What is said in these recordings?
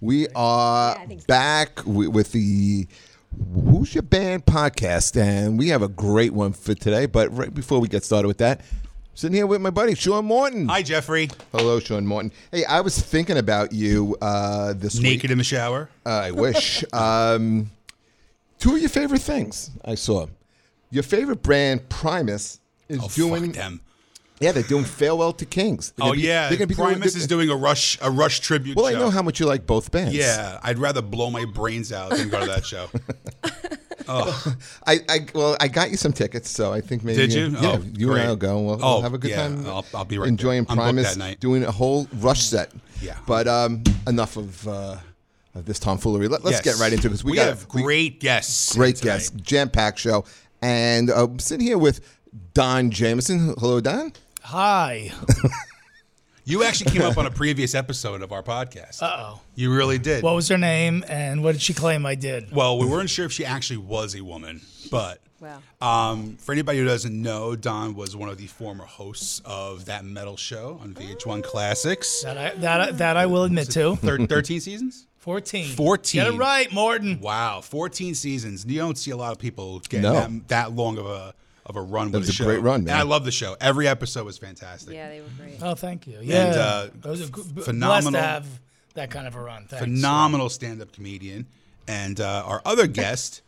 Hey, we are Yeah, so. back wi- with the Who's Your Band podcast, and we have a great one for today. But right before we get started with that, sitting here with my buddy Sean Morton. Hi, Jeffrey. Hello, Sean Morton. Hey, I was thinking about you uh, this week. Naked week. in the shower. Uh, I wish. um, two of your favorite things I saw. Your favorite brand, Primus, is Oh, doing. fuck them. Yeah, they're doing farewell to Kings. They're Oh be- yeah, they're gonna be doing- Primus is doing a rush a rush tribute. Well, I know how much you like both bands. Yeah, I'd rather blow my brains out than go to that show. I, I well, I got you some tickets, so I think maybe Did you? Yeah, Oh, you great. and I'll go. and We'll, we'll Oh, have a good yeah, time. I'll- I'll be right enjoying there. Primus, that night. doing a whole Rush set. Yeah. but um, enough of, uh, of this tomfoolery. Let, us Yes. get right into it because we, we got have we- great guests. great tonight. guests, jam packed show, and uh, I'm sitting here with Don Jamieson. Hello, Don. Hi. You actually came up on a previous episode of our podcast. Uh oh. You really did. What was her name and what did she claim I did? well, we weren't sure if she actually was a woman, but Wow. um, for anybody who doesn't know, Don was one of the former hosts of that metal show on VH1 Classics. That I that I, that I will admit to. Thir- 13 seasons? 14. 14. Get it right, Morton. Wow, 14 seasons. You don't see a lot of people get No. that, that long of a of a run with was a a show. great run, man. And I love the show. Every episode was fantastic. Yeah, they were great. Oh, thank you. Yeah. uh, It was a g- b- Blessed phenomenal- to have that kind of a run. Thanks. Phenomenal stand-up comedian. And uh, our other guest,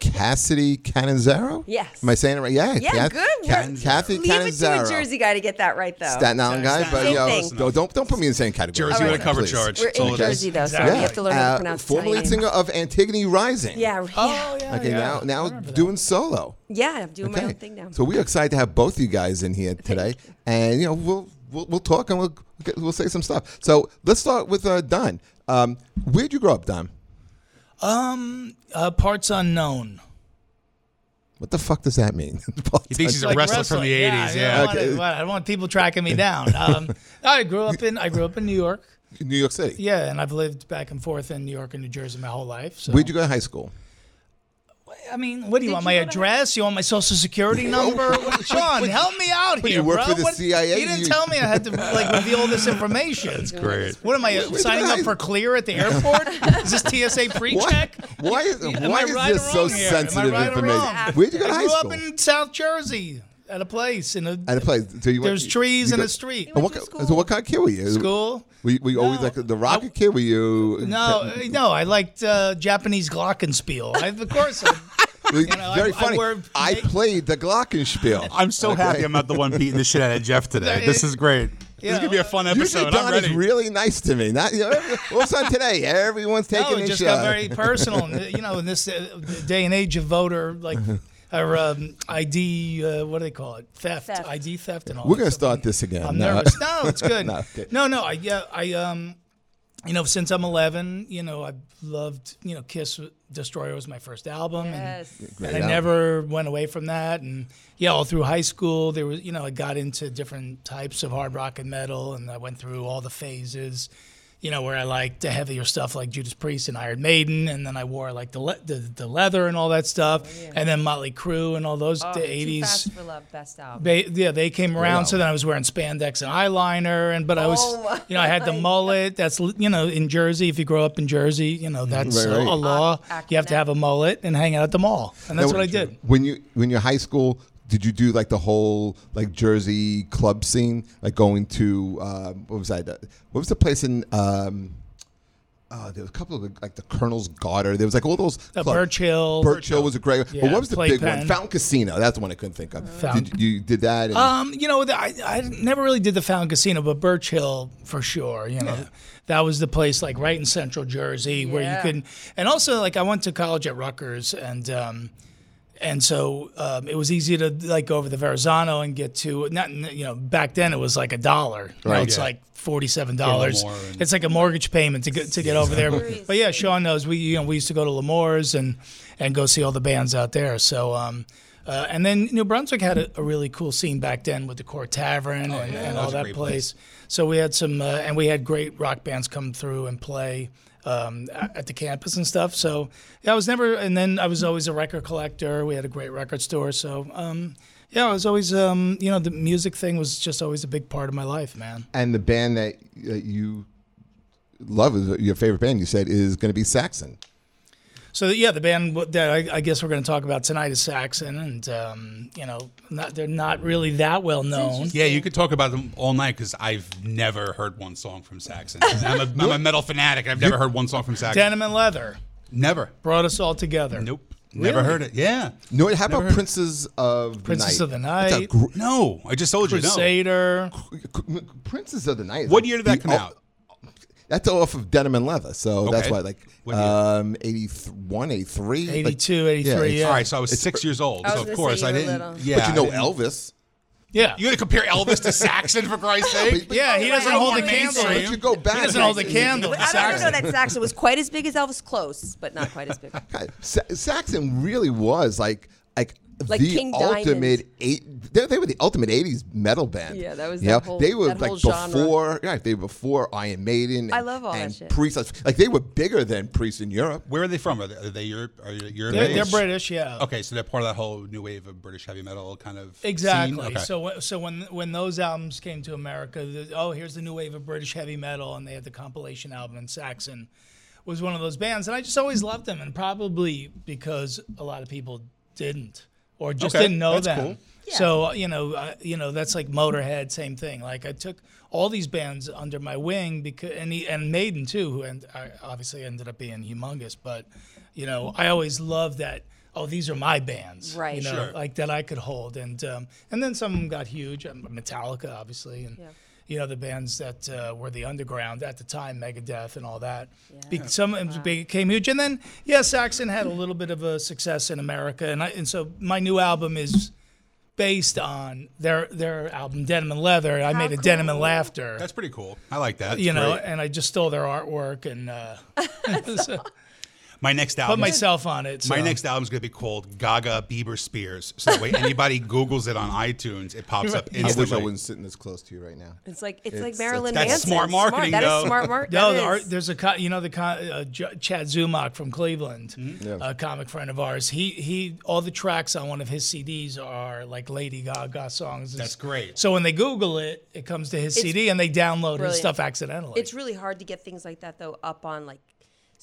Cassidy Canizaro. Yes. Am I saying it right? Yeah. Yeah, Cath- good. Ca- We're- Kathy Leave it to Canizaro. a Jersey guy to get that right, though. Staten Island guy, Staten but Island. you Same thing. don't, don't don't put me in the same category. Jersey All with a cover Please. charge. We're That's all in it is. Jersey, though, so Exactly. we have to learn how to Uh, pronounce former lead Italian. singer of Antigone Rising. Yeah, yeah, Oh, yeah. Okay, yeah. now now remember that. doing solo. yeah. I'm doing my own thing now. So we're excited to have both you guys in here today, and you know we'll we'll, we'll talk and we'll get, we'll say some stuff. So let's start with uh, Don. Um, where'd you grow up, Don? Um, uh, parts unknown. What the fuck does that mean? He thinks he's a Like wrestler from the wrestling. 80s. I Yeah. don't, want Okay. it- I don't want people tracking me down. Um, I grew up in I grew up in New York. New York City. Yeah, and I've lived back and forth in New York and New Jersey my whole life. So Where'd you go to high school? I mean, what do you Did want? you My go to- address? You want my social security number? What- Sean, help me out What, here, you work bro. for the What- CIA? You didn't You- tell me I had to like reveal this information. That's great. What am I Wait, wait, signing wait. up for clear at the airport? is this TSA pre-check? why is, Am why is right this so here? Sensitive right information? wrong? Where'd you go to high school? I grew up in South Jersey at a place in a At a place. So you went- there's trees you in go- a street. What, went so what kind of kid were you? School. We, we always like the rocket kid. Were you? No, uh, no, I liked uh, Japanese glockenspiel. I, of course, I, We- know, very I funny. I, wore- played the Glockenspiel. I'm so Okay. happy I'm not the one beating the shit out of Jeff today. This is great. This is going to be a fun episode. Don I'm is really nice to me. Not you know, all of a sudden today, everyone's taking no, it his just shot. got very personal. You know, in this uh, day and age of voter like or um, ID, uh, what do they call it? Theft, Theft. ID theft, and all. We're gonna stuff. start this again. I'm No. nervous. No, it's good. No, no, okay. no, I yeah, I um, you know, since I'm 11, you know, I loved, you know, Kiss Destroyer was my first album, Yes. and, Great and I never went away from that. And yeah, all through high school, there was, you know, I got into different types of hard rock and metal, and I went through all the phases. You know, where I liked the heavier stuff like Judas Priest and Iron Maiden, and then I wore like the le- the, the leather and all that stuff, oh, and then Motley Crue and all those Oh, the 80s. Fast for Love, best album. They, yeah, they came around. So then I was wearing spandex and eyeliner, and but I was, Oh you know, I had the mullet. That's you know, in Jersey, if you grow up in Jersey, you know, mm-hmm. that's Right, right. a law. Ac- you have to have a mullet and hang out at the mall, and that's Now, what I did. When you when you're high school, did you do like the whole like Jersey club scene, like going to um, what was that? uh, What was the place in? Um, uh, there was a couple of like the Colonel's Garter. There was like all those. Uh, clubs. Birch Hill. Birch Hill was a great. but what was the big one? Playpen. Fountain Casino. That's the one I couldn't think of. Fountain. Did you, you did that? And, Um, you know, I, I never really did the Fountain Casino, but Birch Hill for sure. You know, that was the place like right in Central Jersey where you could, and also like I went to college at Rutgers, and um, and so um, it was easy to like go over the Verrazano and get to not you know back then it was like a dollar. Now Right. it's Yeah. like forty seven dollars. It's like a mortgage payment to get to get over there. But yeah, Sean knows we you know we used to go to L'Amour's and and go see all the bands out there. So. Um, uh, and then New Brunswick had a, a really cool scene back then with the Court Tavern and, yeah, and that all that great place. So we had some, uh, and we had great rock bands come through and play um, at the campus and stuff. So yeah, I was never, and then I was always a record collector. We had a great record store. So um, yeah, I was always, um, you know, the music thing was just always a big part of my life, man. and the band that uh, you love your favorite band. You said is going to be Saxon. So yeah, the band that I, I guess we're going to talk about tonight is Saxon, and um, you know, not, they're not really that well known. Yeah, you could talk about them all night because I've never heard one song from Saxon. I'm a, I'm a metal fanatic. I've never heard one song from Saxon. Denim and Leather Never. brought us all together. Nope. Never Really? heard it. Yeah. No, how about Never heard- Princes of the Princess Night? of the Night. gr- No, I just told you. No. Crusader. Princes of the Night. What like year did that come oh, out? That's off of Denim and Leather, so that's why like What year? um 81, 83? 82, like, 83, it's- yeah. All right, so I was six years old. I was So of course say I you were didn't. little. Yeah, But you know Elvis. Yeah. You gonna compare Elvis to Saxon for Christ's sake? yeah, he doesn't Right, hold the right. candle. But you go back. He doesn't hold the candle. But to I don't know that Saxon was quite as big as Elvis. Close, but not quite as big. Sa- Saxon really was like like, Like the King Diamond. ultimate eight. They, they were the ultimate '80s metal band. Yeah, that was You that know, whole- They were that like before. Yeah, they were before Iron Maiden. And, I love all that and shit. Priest. Like they were bigger than Priest in Europe. Where are they from? Are they, are they Europe? Are they Europe? They're, they're British, yeah. Okay, so they're part of that whole new wave of British heavy metal kind of scene? Exactly. Okay. So, so when when those albums came to America, the, oh, here's the new wave of British heavy metal, and they had the compilation album, and Saxon was one of those bands, and I just always loved them, and probably because a lot of people didn't or just Okay, didn't know that's them. cool. So you know, uh, you know that's like Motorhead, same thing. Like I took all these bands under my wing because and he, and Maiden too, who and I obviously ended up being humongous. But you know, I always loved that. Oh, these are my bands, Right. You know, Sure. like that I could hold, and um, and then some of them got huge. um, Metallica, obviously, and Yeah. You know the bands that uh, were the underground at the time, Megadeth and all that. Be- some of them became huge, and then yeah, Saxon had a little bit of a success in America, and I, and so my new album is based on their their album Denim and Leather. I made a Denim and. Laughter. That's pretty cool. I like that. you know, great. and I just stole their artwork and uh, so my next album. put myself on it. my next album is going to be called Gaga Bieber Spears. So that way anybody Googles it on iTunes, it pops up I I wish. I wasn't sitting this close to you right now. It's like it's, like It's- Marilyn that's Manson. smart marketing, That though. is smart marketing. No, the art, there's a co- you know the co- uh, J- Chad Zumock from Cleveland, Yeah. a comic friend of ours. He he all the tracks on one of his CDs are like Lady Gaga songs. That's great. So when they Google it, it comes to his It's CD and they download his stuff accidentally. It's really hard to get things like that though up on like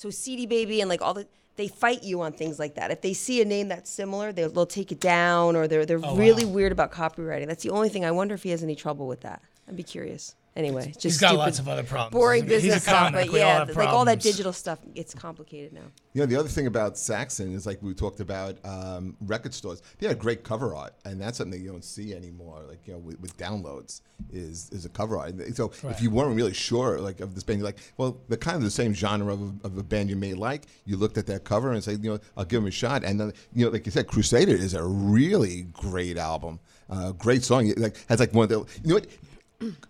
so CD Baby and like all the they fight you on things like that. If they see a name that's similar, they'll, they'll take it down or they're they're oh, really Oh, wow. weird about copywriting. That's the only thing. I wonder if he has any trouble with that. I'd be curious. Anyway, just He's got stupid, lots of other problems. boring He's a business stuff, but We yeah, have like all that digital stuff, it's complicated now. You know, the other thing about Saxon is like we talked about um, record stores. They had great cover art, and that's something that you don't see anymore. Like you know, with, with downloads, is is a cover art. And So if you weren't really sure, like of this band, you're like, well, they're kind of the same genre of a, of a band you may like. You looked at that cover and say, you know, I'll give them a shot. And then you know, like you said, Crusader is a really great album, uh, great song. It, Like has like one of the, you know what.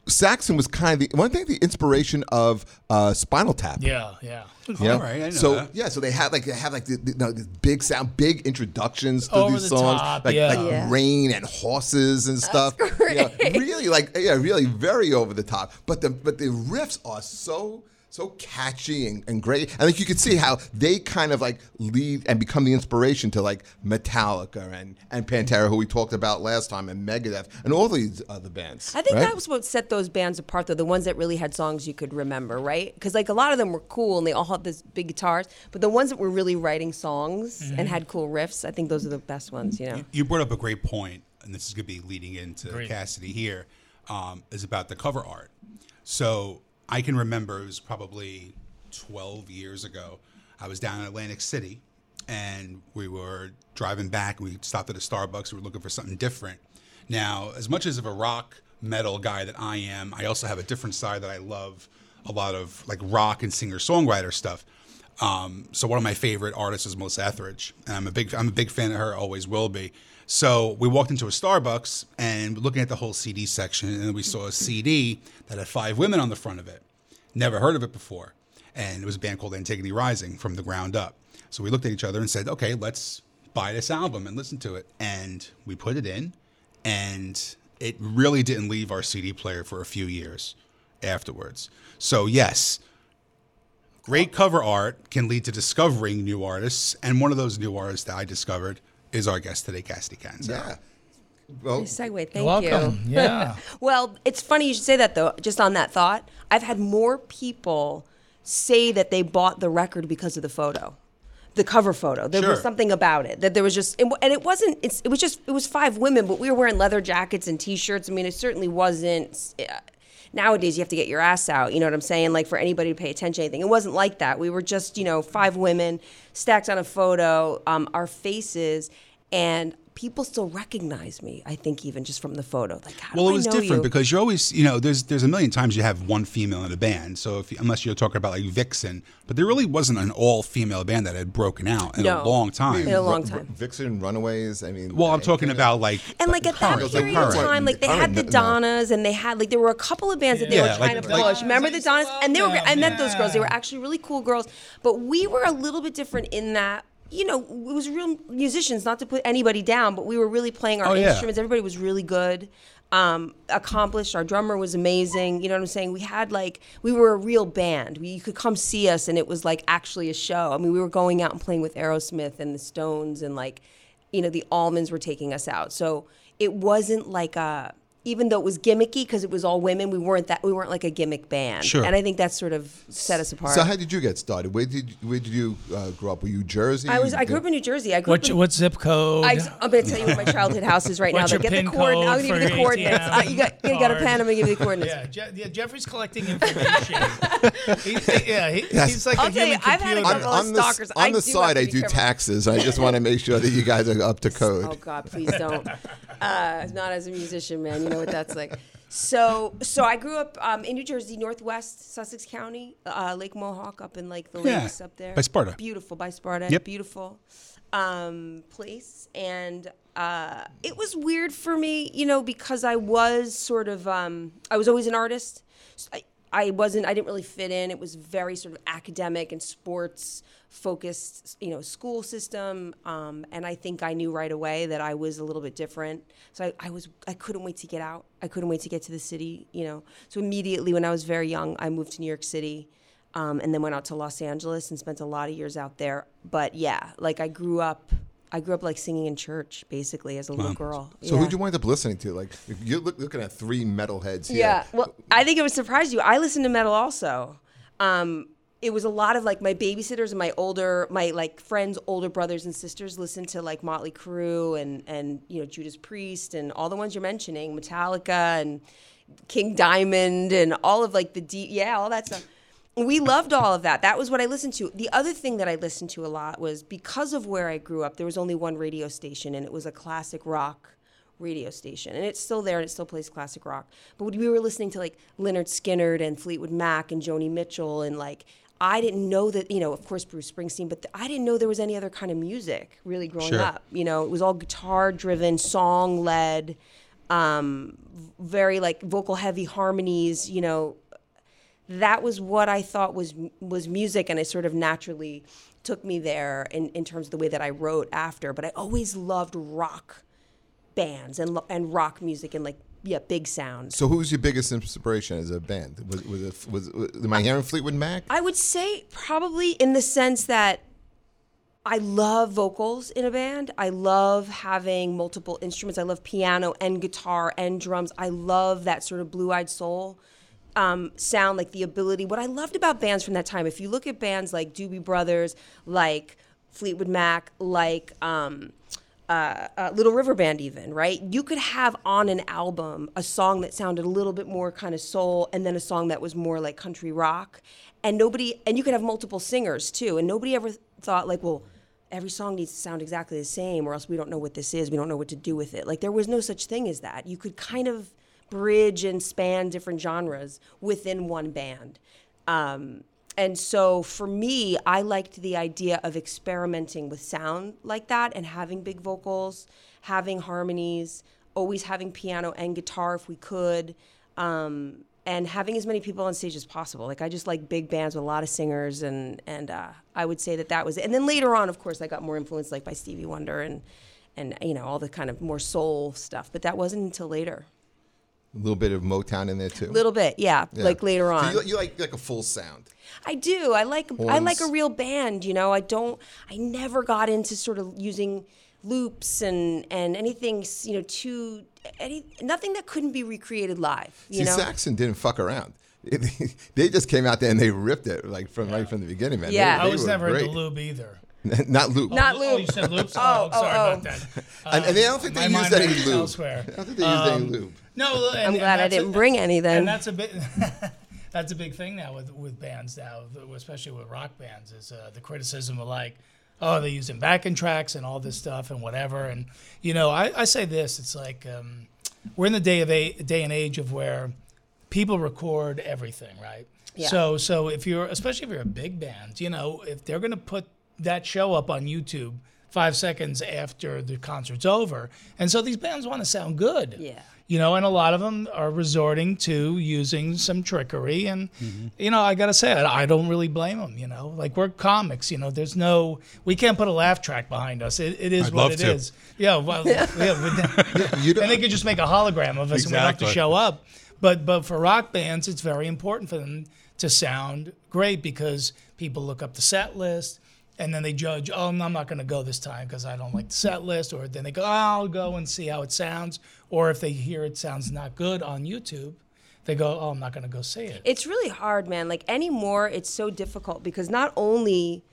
Saxon was kind of the one thing, the inspiration of uh, Spinal Tap. yeah, yeah. Yeah. All right, I know so that. yeah, so they had like they have like the, the, you know, this big sound, big introductions to Over these the songs, top, like, yeah. like Yeah. rain and horses and stuff. You know, great. really like yeah, really very over the top. But the but the riffs are so so catchy and, and great. And like you could see how they kind of like lead and become the inspiration to like Metallica and and Pantera, who we talked about last time, and Megadeth and all these other bands. I think right? that was what set those bands apart, though. The ones that really had songs you could remember, right? Because like a lot of them were cool and they all had this big guitars, but the ones that were really writing songs Mm-hmm. and had cool riffs, I think those are the best ones. You know, You brought up a great point, and this is going to be leading into Great. Cassidy here, um, is about the cover art. So I can remember it was probably 12 years ago. I was down in Atlantic City, and we were driving back. We stopped at a Starbucks. We were looking for something different. Now, as much as of a rock metal guy that I am, I also have a different side that I love a lot of like rock and singer songwriter stuff. Um, so one of my favorite artists is Melissa Etheridge, and I'm a big I'm a big fan of her, always will be. So we walked into a Starbucks and looking at the whole CD section, and we saw a CD that had five women on the front of it. Never heard of it before, and it was a band called Antigone Rising from the ground up. So we looked at each other and said, "Okay, let's buy this album and listen to it." And we put it in, and it really didn't leave our CD player for a few years afterwards. So yes, Great cover art can lead to discovering new artists, and one of those new artists that I discovered is our guest today, Cassidy Canzaro. yeah. Well, segue. Thank You're welcome. you. Yeah. Well, it's funny you should say that though. Just on that thought, I've had more people say that they bought the record because of the photo. The cover photo. There was something about it that there was just, and and it wasn't. It's, it was just. It was five women, but we were wearing leather jackets and t-shirts. I mean, it certainly wasn't. Eh, Nowadays, you have to get your ass out. You know what I'm saying? Like for anybody to pay attention to anything. It wasn't like that. We were just, you know, five women stacked on a photo, um, our faces, and people still recognize me. I think even just from the photo. Like, how Well, do it was I know different you? because you're always, you know, there's there's a million times you have one female in a band. So if unless you're talking about like Vixen, but there really wasn't an all female band that had broken out in No. a long time. In a long Ru- time. Vixen, Runaways. I mean, well, I'm talking about like And like at that current, period current. of time, like they Current, had the no. Donnas, and they had like there were a couple of bands that they Yeah, were trying like- to like- push. Remember the Donnas? And they were. great. I met those girls. They were actually really cool girls. But we were a little bit different in that. You know, it was real musicians. Not to put anybody down, but we were really playing our Oh, yeah. instruments. Everybody was really good, um, accomplished. Our drummer was amazing. You know what I'm saying? We had like we were a real band. We, you could come see us, and it was like actually a show. I mean, we were going out and playing with Aerosmith and the Stones, and like, you know, the Allmans were taking us out. So it wasn't like a. Even though it was gimmicky because it was all women, we weren't that. We weren't like a gimmick band. Sure. And I think that sort of set us apart. So how did you get started? Where did where did you uh, grow up? Were you Jersey? I was. I grew up in New Jersey. I grew What up in, what zip code? I, am going to tell you what my childhood house is right What's now. your get pin the coordinates. I'll give you for the your coordinates. Uh, you got you got a pen. I'm going to give you the coordinates. yeah, Je- yeah, Jeffrey's collecting information. he, yeah, he, Yes. he's like I'll a tell you, human I've had a computer. couple on, of on the, stalkers. on I the do side, I do careful. taxes. I just want to make sure that you guys are up to code. Oh God, please don't. Uh, not as a musician, man. Know what that's like. So, so I grew up um, in New Jersey, Northwest Sussex County, uh, Lake Mohawk, up in like the Yeah, lakes up there. by Sparta. Beautiful by Sparta. Yep. Beautiful um, place, and uh, it was weird for me, you know, because I was sort of, um, I was always an artist. So I, I wasn't, I didn't really fit in. It was very sort of academic and sports focused, you know, school system. Um, and I think I knew right away that I was a little bit different. So I, I was, I couldn't wait to get out. I couldn't wait to get to the city, you know. So immediately when I was very young, I moved to New York City. Um, and then went out to Los Angeles and spent a lot of years out there. But yeah, like I grew up, I grew up like singing in church basically as a little girl. So yeah. who'd you wind up listening to? Like you're look, looking at three metalheads here. Yeah. Well, I think it would surprise you. I listen to metal also. Um, it was a lot of like my babysitters and my older, my like friends' older brothers and sisters listened to like Motley Crue and and you know Judas Priest and all the ones you're mentioning, Metallica and King Diamond and all of like the deep, yeah, all that stuff. We loved all of that. That was what I listened to. The other thing that I listened to a lot was because of where I grew up, there was only one radio station and it was a classic rock radio station. And it's still there and it still plays classic rock. But we were listening to like Lynyrd Skynyrd and Fleetwood Mac and Joni Mitchell and like I didn't know that, you know, of course Bruce Springsteen, but I didn't know there was any other kind of music really growing Sure. up. You know, it was all guitar driven, song led, um, very like vocal heavy harmonies, you know, that was what I thought was was music, and it sort of naturally took me there in, in terms of the way that I wrote after. But I always loved rock bands and and rock music and like yeah, big sounds. So who was your biggest inspiration as a band? Was was it, was, was am I hearing Fleetwood Mac? I would say probably in the sense that I love vocals in a band. I love having multiple instruments. I love piano and guitar and drums. I love that sort of blue eyed soul um, sound, like the ability. What I loved about bands from that time, if you look at bands like Doobie Brothers, like Fleetwood Mac, like um, uh, uh, Little River Band, even, right? You could have on an album a song that sounded a little bit more kind of soul and then a song that was more like country rock. And nobody, and you could have multiple singers too. And nobody ever thought, like, well, every song needs to sound exactly the same or else we don't know what this is. We don't know what to do with it. Like, there was no such thing as that. You could kind of bridge and span different genres within one band. Um, and so for me, I liked the idea of experimenting with sound like that and having big vocals, having harmonies, always having piano and guitar if we could, um, and having as many people on stage as possible. Like I just like big bands with a lot of singers, and and uh, I would say that that was it. And then later on, of course, I got more influenced like by Stevie Wonder and and you know all the kind of more soul stuff. But that wasn't until later. A little bit of Motown in there too. A little bit, yeah, Yeah. like later So on. you, you like like a full sound. I do. I like I like a real band, you know. I don't I never got into sort of using loops and and anything, you know, too any nothing that couldn't be recreated live, you See, know. Saxon didn't fuck around. it- they just came out there and they ripped it like from right from the beginning, man. They- Yeah. I was never great. into lube either. Not loop. Not Oh, lube. you said loops? Oh, Oh, sorry oh, oh. about that. and, and they don't think My they mind used any went lube. elsewhere. I don't think they used any Um, lube. No, and, I'm glad I didn't bring any then. And that's a bit. that's a big thing now with with bands now, especially with rock bands, is uh, the criticism of like, oh, they're using backing tracks and all this stuff and whatever. And you know, I, I say this: it's like um, we're in the day of a day and age of where people record everything, right? Yeah. So so if you're especially if you're a big band, you know, if they're going to put that show up on YouTube five seconds after the concert's over, and so these bands want to sound good. Yeah. You know, and a lot of them are resorting to using some trickery, and mm-hmm. you know, I gotta say, I, I don't really blame them. You know, like we're comics. You know, there's no, we can't put a laugh track behind us. It, it is I'd what love it to. is. Yeah, well, yeah, we- You and they could just make a hologram of us and we don't have to show up. But but for rock bands, it's very important for them to sound great because people look up the set list and then they judge. Oh, I'm not going to go this time because I don't like the set list. Or then they go, oh, I'll go and see how it sounds. Or if they hear it sounds not good on YouTube, they go, oh, I'm not going to go see it. it's really hard, man. Like anymore, it's so difficult because not only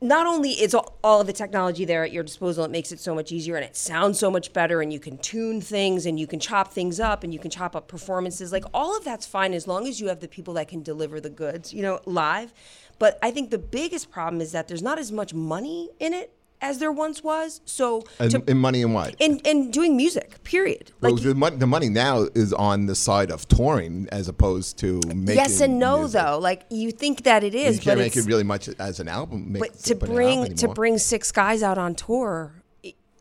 not only is all, all of the technology there at your disposal, it makes it so much easier and it sounds so much better and you can tune things and you can chop things up and you can chop up performances. Like all of that's fine as long as you have the people that can deliver the goods, you know, live. But I think the biggest problem is that there's not as much money in it as there once was. So and, to, and money and what? in, in doing music, period. Well, Like the, money, the money now is on the side of touring as opposed to making. yes and no music. though. Like you think that it is, You can't but make it really much as an album. Make, but to bring to bring six guys out on tour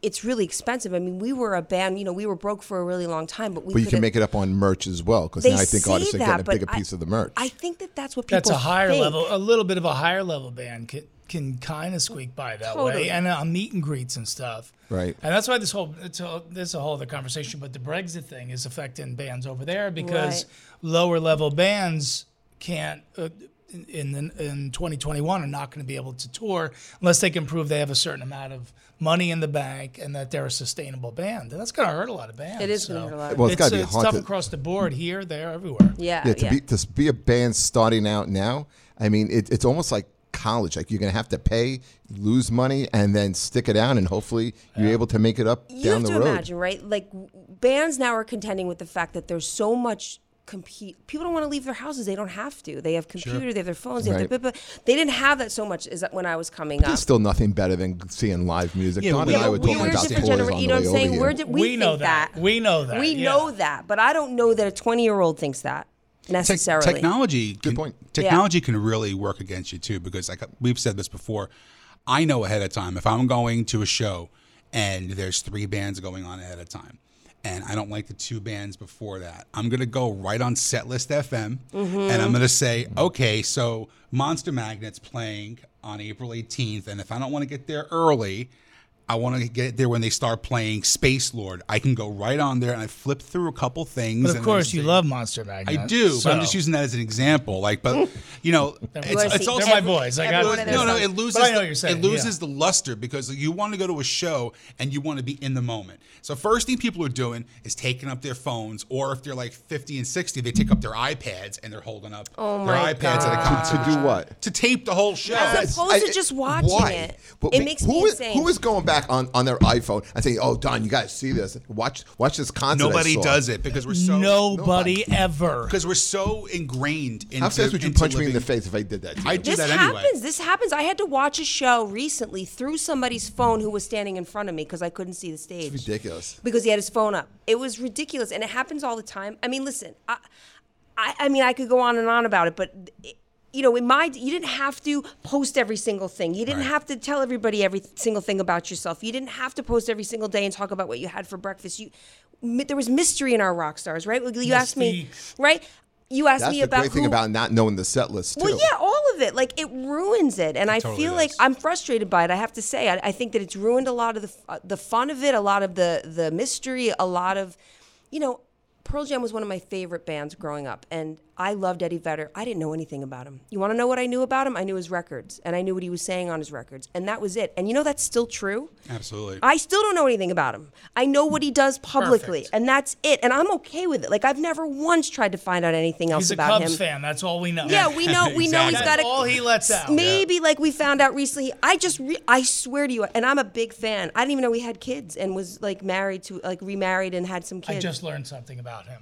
it's really expensive i mean we were a band you know we were broke for a really long time but we But you can make it up on merch as well because now I think say artists are getting a bigger I- piece of the merch. i think that that's what people That's a higher think. level, a little bit of a higher level band can, can kind of squeak by that Totally. way, and on meet and greets and stuff. Right. And that's why this whole it's a, this is a whole other conversation. But the Brexit thing is affecting bands over there because Right. lower level bands can't. Uh, in, in in 2021 are not going to be able to tour unless they can prove they have a certain amount of money in the bank and that they're a sustainable band. And that's going to hurt a lot of bands. It is gonna hurt a lot of Well, it's it's, gotta be it's tough to- across the board here, there, everywhere. yeah yeah, yeah, to be to be a band starting out now, I mean, it, it's almost like college. Like you're gonna have to pay, lose money, and then stick it out, and hopefully you're able to make it up you down have the to road. imagine right like bands now are contending with the fact that there's so much compete people don't want to leave their houses they don't have to they have computers they have their phones they, have Right. their, but they didn't have that so much as that when i was coming up There's still nothing better than seeing live music. Yeah, Don we- and I Yeah, were but talking we're a about different tours genera- on you the know way what i'm saying over we're here. di- we, We know that. We know that, we yeah. know that but i don't know that a 20 year old thinks that Tech- necessarily technology can, point. technology can really work against you too because like we've said this before i know ahead of time if i'm going to a show and there's three bands going on ahead of time and i don't like the two bands before that i'm going to go right on setlist fm mm-hmm. and i'm going to say okay so monster magnets playing on april 18th and if i don't want to get there early I want to get there when they start playing Space Lord. I can go right on there and I flip through a couple things. But of course, you love Monster Magnet. I do, but I'm just using that as an example. Like, but you know, it's, wanna it's also They're my every- boys. I got one no, no. It loses. I know the, you're saying, It loses yeah. the luster because you want to go to a show and you want to be in the moment. So first thing people are doing is taking up their phones, or if they're like 50 and 60, they take up their iPads and they're holding up Oh their my iPads at a God. concert to do what? to tape the whole show. As opposed to just watching why? it. But It makes who me is- insane. Who is going back on, on their iPhone and saying, "Oh, Don, you guys see this? Watch watch this concert." I Nobody saw." does it because we're so Nobody ever. because we're so ingrained. Into, How fast would you into punch me in the face if I did that? I do this that anyway. happens. This happens. I had to watch a show recently through somebody's phone who was standing in front of me because I couldn't see the stage. ridiculous. Because he had his phone up. It was ridiculous, and it happens all the time. I mean, listen, I, I, I mean, I could go on and on about it, but. It, you know, in my, you didn't have to post every single thing. You didn't Right. have to tell everybody every single thing about yourself. You didn't have to post every single day and talk about what you had for breakfast. You, there was mystery in our rock stars, right? You asked me, right? You asked That's me the about great thing who- about not knowing the set list too. well, yeah, all of it. Like it ruins it, and I totally feel like. I'm frustrated by it. I have to say, I, I think that it's ruined a lot of the uh, the fun of it, a lot of the the mystery, a lot of, you know, Pearl Jam was one of my favorite bands growing up, and I loved Eddie Vedder. I didn't know anything about him. You want to know what I knew about him? I knew his records, and I knew what he was saying on his records, and that was it. And you know that's still true. Absolutely. I still don't know anything about him. I know what he does publicly, Perfect. and that's it. And I'm okay with it. Like I've never once tried to find out anything else about him. He's a Cubs him. fan. That's all we know. Yeah, we know. We know he's Exactly. got That's a. all he lets out. Maybe like we found out recently. I just, re- I swear to you, and I'm a big fan. I didn't even know he had kids and was like married to, like remarried and had some kids. I just learned something about him,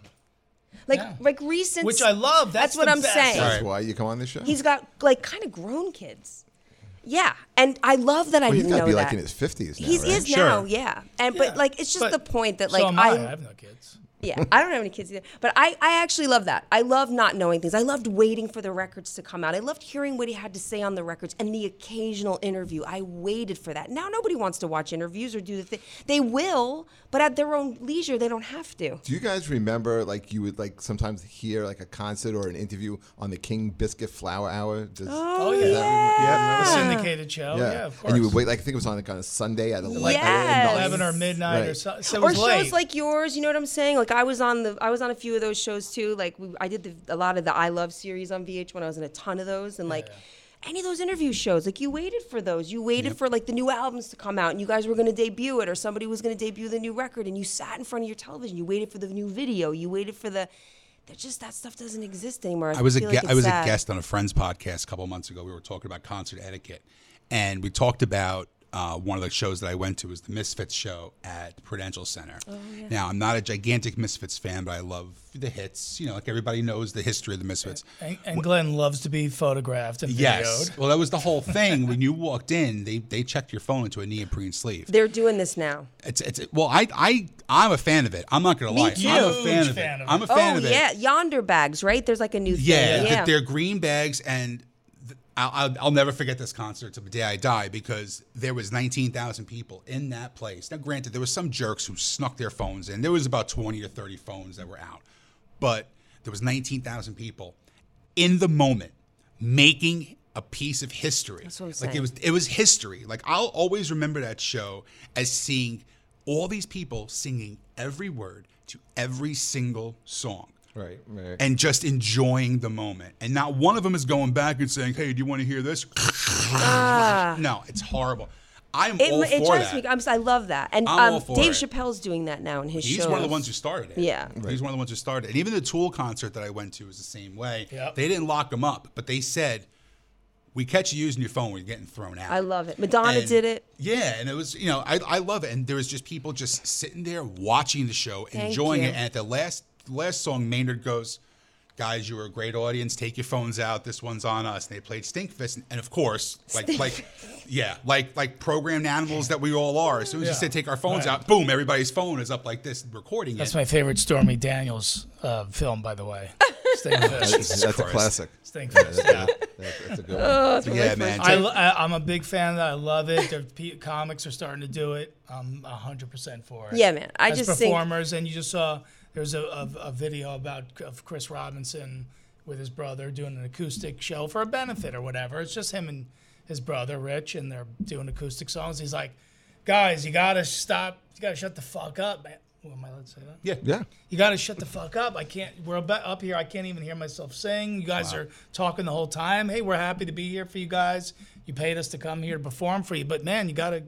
like, yeah. like recent. which I love. That's, what I'm best. saying. That's why you come on the show. He's got like kind of grown kids. Yeah, and I love that I well, he's didn't got know to be that. like in his fifties now, He right? is Sure. now, yeah. And but like it's just but the point that so like am I. I, I have no kids. Yeah, I don't have any kids either. But I, I actually love that. I love not knowing things. I loved waiting for the records to come out. I loved hearing what he had to say on the records and the occasional interview. I waited for that. Now nobody wants to watch interviews or do the thing. They will, but at their own leisure, they don't have to. Do you guys remember like you would like sometimes hear like a concert or an interview on the King Biscuit Flower Hour? Does, Oh, does yeah. that re- yeah, The syndicated show. Yeah, of course. and you would wait like I think it was on like on a Sunday at eleven. Like Yes. eleven or midnight or Right. so. So it or shows late. like yours, you know what I'm saying? Like I was on the I was on a few of those shows too. Like we, I did the, a lot of the I Love series on VH when I was in a ton of those, and like any of those interview shows, like you waited for those. You waited for like the new albums to come out, and you guys were going to debut it, or somebody was going to debut the new record, and you sat in front of your television. You waited for the new video. You waited for the. They're just that stuff doesn't exist anymore. I was a like I was sad. a guest on a friend's podcast a couple months ago. We were talking about concert etiquette, and we talked about uh, one of the shows that I went to was the Misfits show at Prudential Center. Oh, Now I'm not a gigantic Misfits fan, but I love the hits. You know, like everybody knows the history of the Misfits. and, and Glenn loves to be photographed and Yes. videoed. Well, that was the whole thing. when you walked in, they they checked your phone into a neoprene sleeve. They're doing this now. It's it's well, I I I'm a fan of it. I'm not gonna Me lie. too. I'm a Huge fan of fan it. of I'm a fan oh of it. Oh yeah, Yondr bags, right? There's like a new thing. Yeah, th- yeah. they're green bags, and th- I'll, I'll, I'll never forget this concert to the day I die because there was 19,000 people in that place. Now, granted, there was some jerks who snuck their phones in. There was about 20 or 30 phones that were out, but there was 19,000 people in the moment making a piece of history. That's what I'm like saying. it was, it was history. Like I'll always remember that show as seeing all these people singing every word to every single song Right, right. and just enjoying the moment. And not one of them is going back and saying, "Hey, do you want to hear this?" no, it's horrible. I'm Ah. It, all it for drives that. me. I'm, si love that, and I'm all um, for Dave it. Chappelle's doing that now in his show. He's shows. one of the ones who started it. Yeah. He's one of the ones who started it. And even the Tool concert that I went to was the same way. Yep. They didn't lock them up, but they said, "We catch you using your phone when you're getting thrown out." I love it. Madonna And- did it. Yeah, and it was you know I, I love it, and there was just people just sitting there watching the show, Thank enjoying you. it. And at the last last song, Maynard goes, "Guys, you were a great audience. Take your phones out. This one's on us." And they played Stinkfist, and, and of course, like like yeah, like like programmed animals that we all are. As soon as you Yeah. said take our phones Right. out, boom, everybody's phone is up like this, recording That's it. my favorite Stormy Daniels uh, film, by the way. that's, Stinkfist. that's a Christ. classic. Stinkfist. Yeah. That's, that's a good one. yeah, man. I, lo- I, I'm a big fan of that. I love it. The p- comics are starting to do it. I'm 100% for it. Yeah, man. I As just think- performers, and you just saw there's a, a, a video about of Chris Robinson with his brother doing an acoustic show for a benefit or whatever. It's just him and his brother Rich, and they're doing acoustic songs. He's like, "Guys, you gotta stop. You gotta shut the fuck up, man." Well, am I allowed to say that? yeah, Yeah. You got to shut the fuck up. I can't. We're up here. I can't even hear myself sing. You guys are talking the whole time. Hey, we're happy to be here for you guys. You paid us to come here to perform for you, but man, you gotta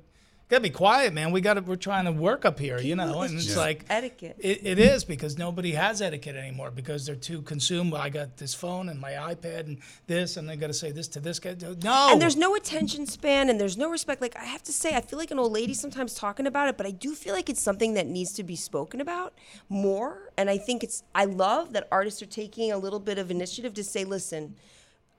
gotta be quiet, man. We gotta. We're trying to work up here, you know. And it's just like etiquette. It, it is because nobody has etiquette anymore because they're too consumed. I got this phone and my iPad and this, and I got to say this to this guy. No, And there's no attention span and there's no respect. Like I have to say, I feel like an old lady sometimes talking about it, but I do feel like it's something that needs to be spoken about more. And I think it's I love that artists are taking a little bit of initiative to say, listen,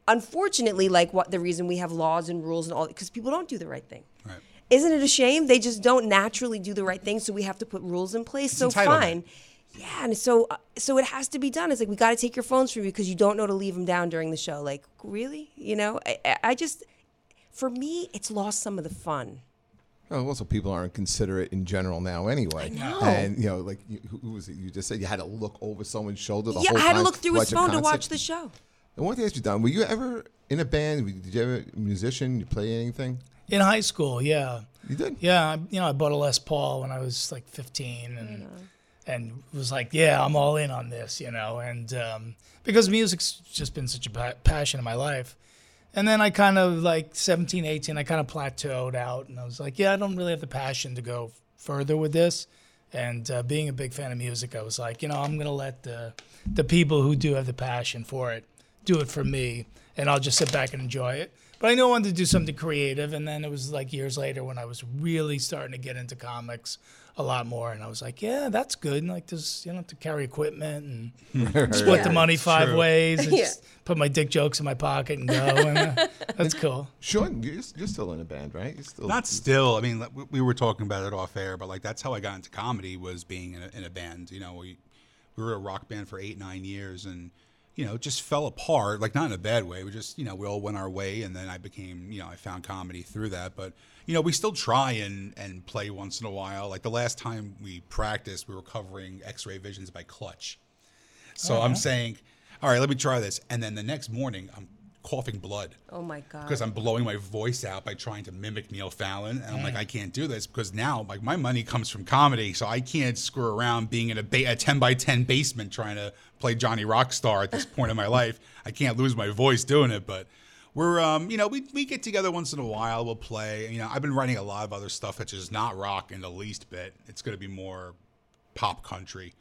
unfortunately, like what the reason we have laws and rules and all because people don't do the right thing. Right. Isn't it a shame? They just don't naturally do the right thing, so we have to put rules in place. so entitlement. fine. Yeah, and so uh, so it has to be done. It's like we got to take your phones from you because you don't know to leave them down during the show. Like really, you know? I, I- I just, for me, it's lost some of the fun. Oh, also, people aren't considerate in general now, anyway. And you know, like you, who who was it? You just said you had to look over someone's shoulder the yeah, whole I had to look through his phone to watch the show. And one thing ask you, Don, were you ever in a band? Did you ever musician? You play anything? In high school. Yeah. You did. Yeah, I- you know, I bought a Les Paul when I was like 15, and and was like, yeah, I'm all in on this, you know, and um, because music's just been such a pa- passion in my life. And then I kind of like 17, 18, I kind of plateaued out, and I was like, yeah, I don't really have the passion to go further with this. And uh, being a big fan of music, I was like, you know, I'm gonna let the the people who do have the passion for it do it for me, and I'll just sit back and enjoy it. But I knew I wanted to do something creative, and then it was like years later when I was really starting to get into comics a lot more, and I was like, yeah, that's good. And like, just, you don't have to carry equipment and split the money five True. ways, and Yeah. just put my dick jokes in my pocket and go. And, uh, that's cool. Sean, you're, you're still in a band, right? You're still Not still. I mean, we- we were talking about it off air, but like that's how I got into comedy was being in a, in a band. You know, we we were a rock band for eight nine years, and you know, it just fell apart. Like not in a bad way. We just you know we all went our way, and then I became you know I found comedy through that. But you know, we still try and and play once in a while. Like the last time we practiced, we were covering X-Ray Visions by Clutch. So oh, I'm saying, all right, let me try this, and then the next morning I'm coughing blood Oh my god. because I'm blowing my voice out by trying to mimic Neil Fallon, and I'm like, I can't do this because now like my money comes from comedy, so I can't screw around being in a, ba- a 10 by 10 basement trying to play Johnny Rockstar at this point in my life. I can't lose my voice doing it, but. We're, um, you know, we, we get together once in a while. We'll play. You know, I've been writing a lot of other stuff that's just not rock in the least bit. It's going to be more pop country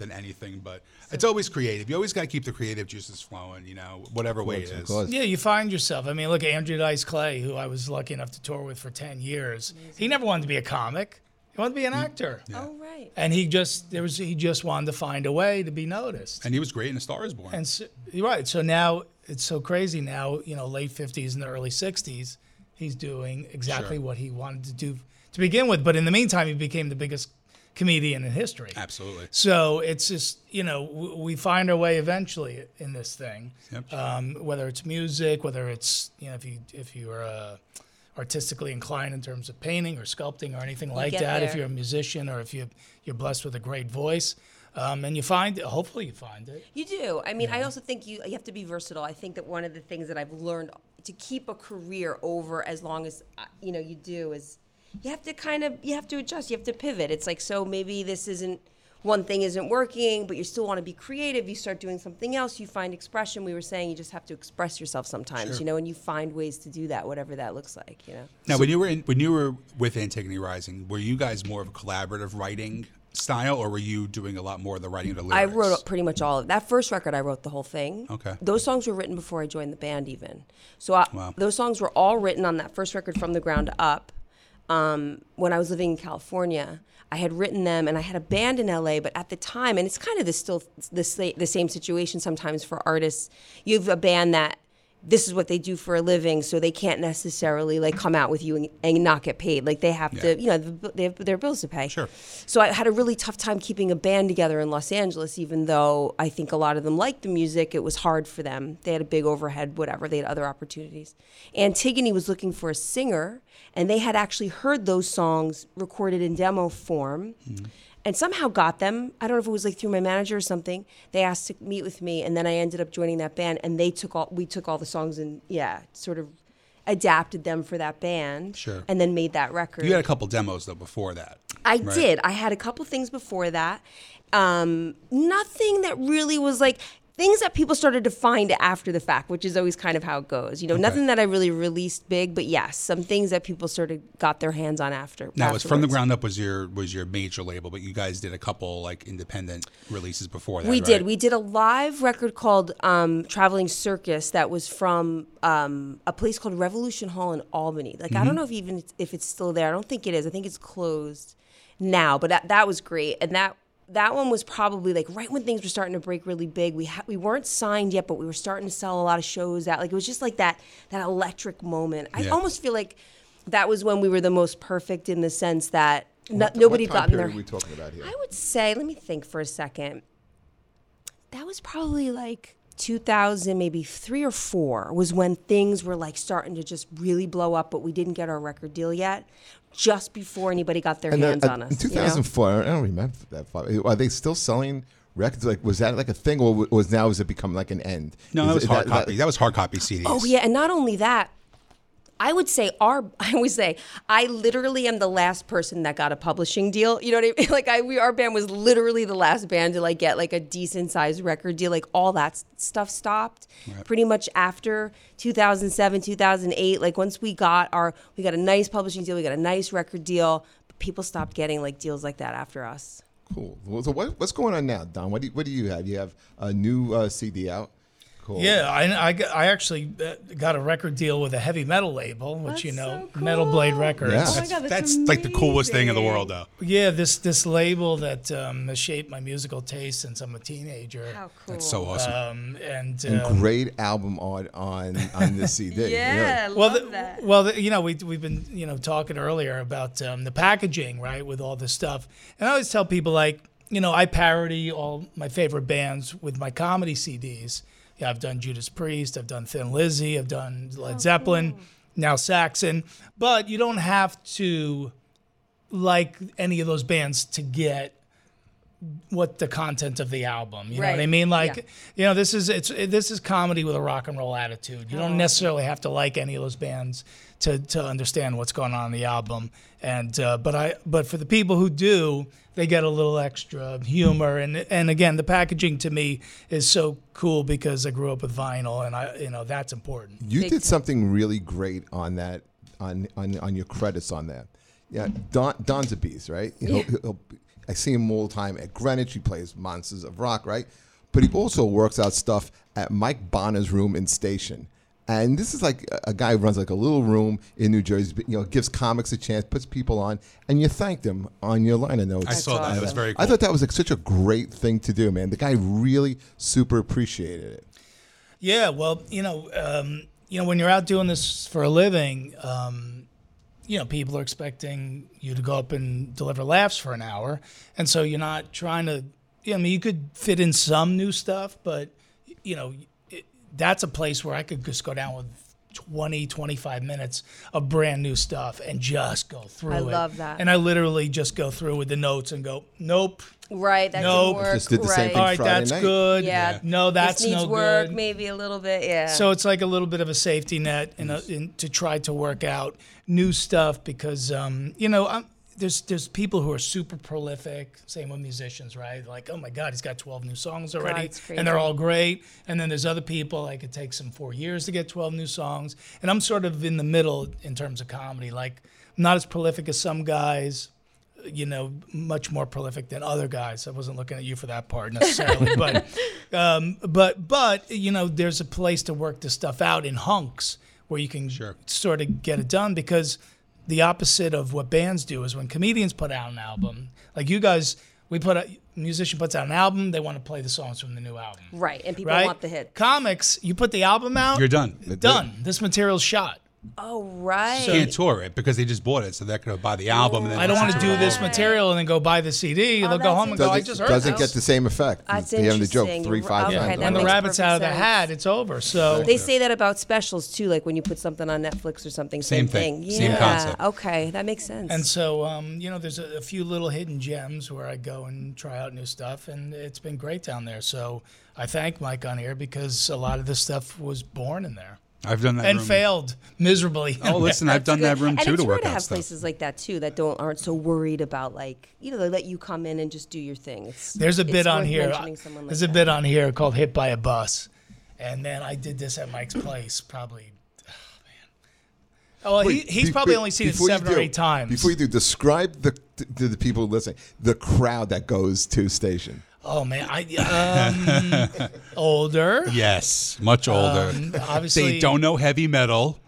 than anything, but it's always creative. You always got to keep the creative juices flowing. You know, whatever way it Of is. course. Yeah, you find yourself. I mean, look at Andrew Dice Clay, who I was lucky enough to tour with for 10 years. He never wanted to be a comic. He wanted to be an mm. actor. oh right. And he just there was he just wanted to find a way to be noticed. And he was great in A Star Is Born. And so, you're right. So now it's so crazy now, you know, late 50s and the early 60s, he's doing exactly Sure. what he wanted to do to begin with, but in the meantime he became the biggest comedian in history. Absolutely. So it's just you know w- we find our way eventually in this thing, Yep. um, whether it's music, whether it's you know if you if you are uh, artistically inclined in terms of painting or sculpting or anything like get that, if you're a musician or if you you're blessed with a great voice, um, and you find it, hopefully you find it. You do. I mean, I also think you you have to be versatile. I think that one of the things that I've learned to keep a career over as long as uh, you know you do is you have to kind of you have to adjust. You have to pivot. It's like so maybe this isn't one thing isn't working, but you still want to be creative. You start doing something else. You find expression. We were saying you just have to express yourself sometimes, you know, and you find ways to do that, whatever that looks like, you know. Now, when you were in, when you were with Antigone Rising, were you guys more of a collaborative writing style, or were you doing a lot more of the writing of the I lyrics? wrote pretty much all of that first record. I wrote the whole thing. Okay. Those songs were written before I joined the band, even. So I, Wow. those songs were all written on that first record from the ground up. Um, when I was living in California, I had written them, and I had a band in LA. But at the time, and it's kind of the still the, the same situation sometimes for artists. You have a band that this is what they do for a living, so they can't necessarily like come out with you and, and not get paid. Like they have Yeah. to, you know, they have their bills to pay. Sure. So I had a really tough time keeping a band together in Los Angeles, even though I think a lot of them liked the music. It was hard for them. They had a big overhead, whatever. They had other opportunities. Antigone was looking for a singer, and they had actually heard those songs recorded in demo form. Mm-hmm. And somehow got them. I don't know if it was like through my manager or something. They asked to meet with me, and then I ended up joining that band. And they took all we took all the songs and yeah, sort of adapted them for that band. Sure. And then made that record. You had a couple demos though before that. I Right. did. I had a couple things before that. Um, nothing that really was like things that people started to find after the fact, which is always kind of how it goes. You know, nothing that I really released big, but yes, some things that people sort of got their hands on after. Now, it's from the ground up was your was your major label, but you guys did a couple like independent releases before that. We right? did. We did a live record called um, "Traveling Circus" that was from um, a place called Revolution Hall in Albany. Like Mm-hmm. I don't know if even if it's still there. I don't think it is. I think it's closed now. But that that was great, and that that one was probably like right when things were starting to break really big. We ha- we weren't signed yet, but we were starting to sell a lot of shows out. Like it was just like that that electric moment. I Yeah. almost feel like that was when we were the most perfect in the sense that no, What- nobody what time gotten period are we talking about here? I would say, let me think for a second. That was probably like 2000, maybe three or four, was when things were like starting to just really blow up, but we didn't get our record deal yet. Just before anybody got their And then, hands uh, on us. in you know? 2004, I don't remember that far. Are they still selling records? Like, was that like a thing, or was now has it become like an end? No, Is that was it- hard copy. That was hard copy CDs. Oh yeah, and not only that, I would say our I always say I literally am the last person that got a publishing deal. You know what I mean? Like I we our band was literally the last band to like get like a decent sized record deal. Like all that stuff stopped pretty much after 2007, 2008. Like once we got our we got a nice publishing deal, we got a nice record deal, but people stopped getting like deals like that after us. Cool. Well, So what, what's going on now, Don? What do you, what do you have? You have a new uh, CD out. Cool. Yeah, I, I, I actually uh, got a record deal with a heavy metal label, which you know, so Metal Blade. Records. Yeah. Oh my That's- god, That's like the coolest thing in the world, though. Yeah, this this label that um, has shaped my musical taste since I'm a teenager. How cool. That's so awesome. Um, and And um, great album art on on this CD. Yeah, really. well, love the, that. well, the, you know, we we've been you know talking earlier about um, the packaging, right, with all this stuff, and I always tell people like, you know, I parody all my favorite bands with my comedy CDs. Yeah, I've done Judas Priest, I've done Thin Lizzy, I've done Led oh, Zeppelin, now Saxon, but you don't have to like any of those bands to get what the content of the album. You know what I mean? Like, Yeah. you know, this is it's this is comedy with a rock and roll attitude. You Oh. don't necessarily have to like any of those bands to to understand what's going on in the album. And uh, but I but for the people who do, they get a little extra humor. And and again, the packaging to me is so cool because I grew up with vinyl, and I you know that's important. You did something really great on that on on, on your credits on that. Yeah, Don Don's a beast, right? He'll- Yeah. he'll- I see him all the time at Greenwich. He plays Monsters of Rock, right? But he also works out stuff at Mike Bonner's room in Station. And this is like a- a guy who runs like a little room in New Jersey. but, You know, gives comics a chance, puts people on, and you thanked him on your liner notes. I saw that. It was very cool. I thought that was like such a great thing to do, man. The guy really super appreciated it. Yeah, well, you know, um, you know, when you're out doing this for a living, um, you know, people are expecting you to go up and deliver laughs for an hour, and so you're not trying to. I mean, you could fit in some new stuff, but you know, it, that's a place where I could just go down with 20, 25 minutes of brand new stuff and just go through I it. love that. And I literally just go through with the notes and go, nope. Right, that Nope. didn't work. Just did the same thing All right, Friday that's night. good. Yeah. No, that's this needs no work, good. maybe a little bit. Yeah. So it's like a little bit of a safety net in, a, in to try to work out new stuff because um, you know i there's there's people who are super prolific. Same with musicians, right? Like, oh my God, he's got 12 new songs already, it's and they're all great. And then there's other people like it takes them four years to get 12 new songs. And I'm sort of in the middle in terms of comedy. Like, I'm not as prolific as some guys. You know, much more prolific than other guys. I wasn't looking at you for that part necessarily, but um, but but you know, there's a place to work this stuff out in hunks where you can Sure. sort of get it done because the opposite of what bands do is when comedians put out an album, like you guys, we put a musician puts out an album, they want to play the songs from the new album, right, and people right? want the hit. Comics, you put the album out, You're done. done. This material's shot. Oh, right. Can't tour it because they just bought it, so they're going to buy the album. And then I don't want to do this all. material and then go buy the CD. They'll go Oh, home and go, I Doesn't, just heard doesn't this. get the same effect. That's You're having the joke interesting. three, You're- five okay, times. that when the rabbit's out of the hat, it's over. So They say that about specials too, like when you put something on Netflix or something. Same Same, thing. Yeah. Same concept. Okay, that makes sense. And so, um, you know, there's a, a few little hidden gems where I go and try out new stuff, and it's been great down there. So I thank Mike on here because a lot of this stuff was born in there I've done that. and room. failed miserably. Oh, listen, I've done that room and too it's to rare work to out have stuff. places like that too that don't aren't so worried about like you know they let you come in and just do your thing. It's, There's a it's bit on here. like There's a that. bit on here called "Hit by a Bus," and man, I did this at Mike's place probably. Oh man. Oh, well, he, he's be- probably be- only seen it before you seven or eight times. Before you do, describe the to the people listening the crowd that goes to station. Oh man, I um, older. Yes, much older. Um, obviously, they don't know heavy metal.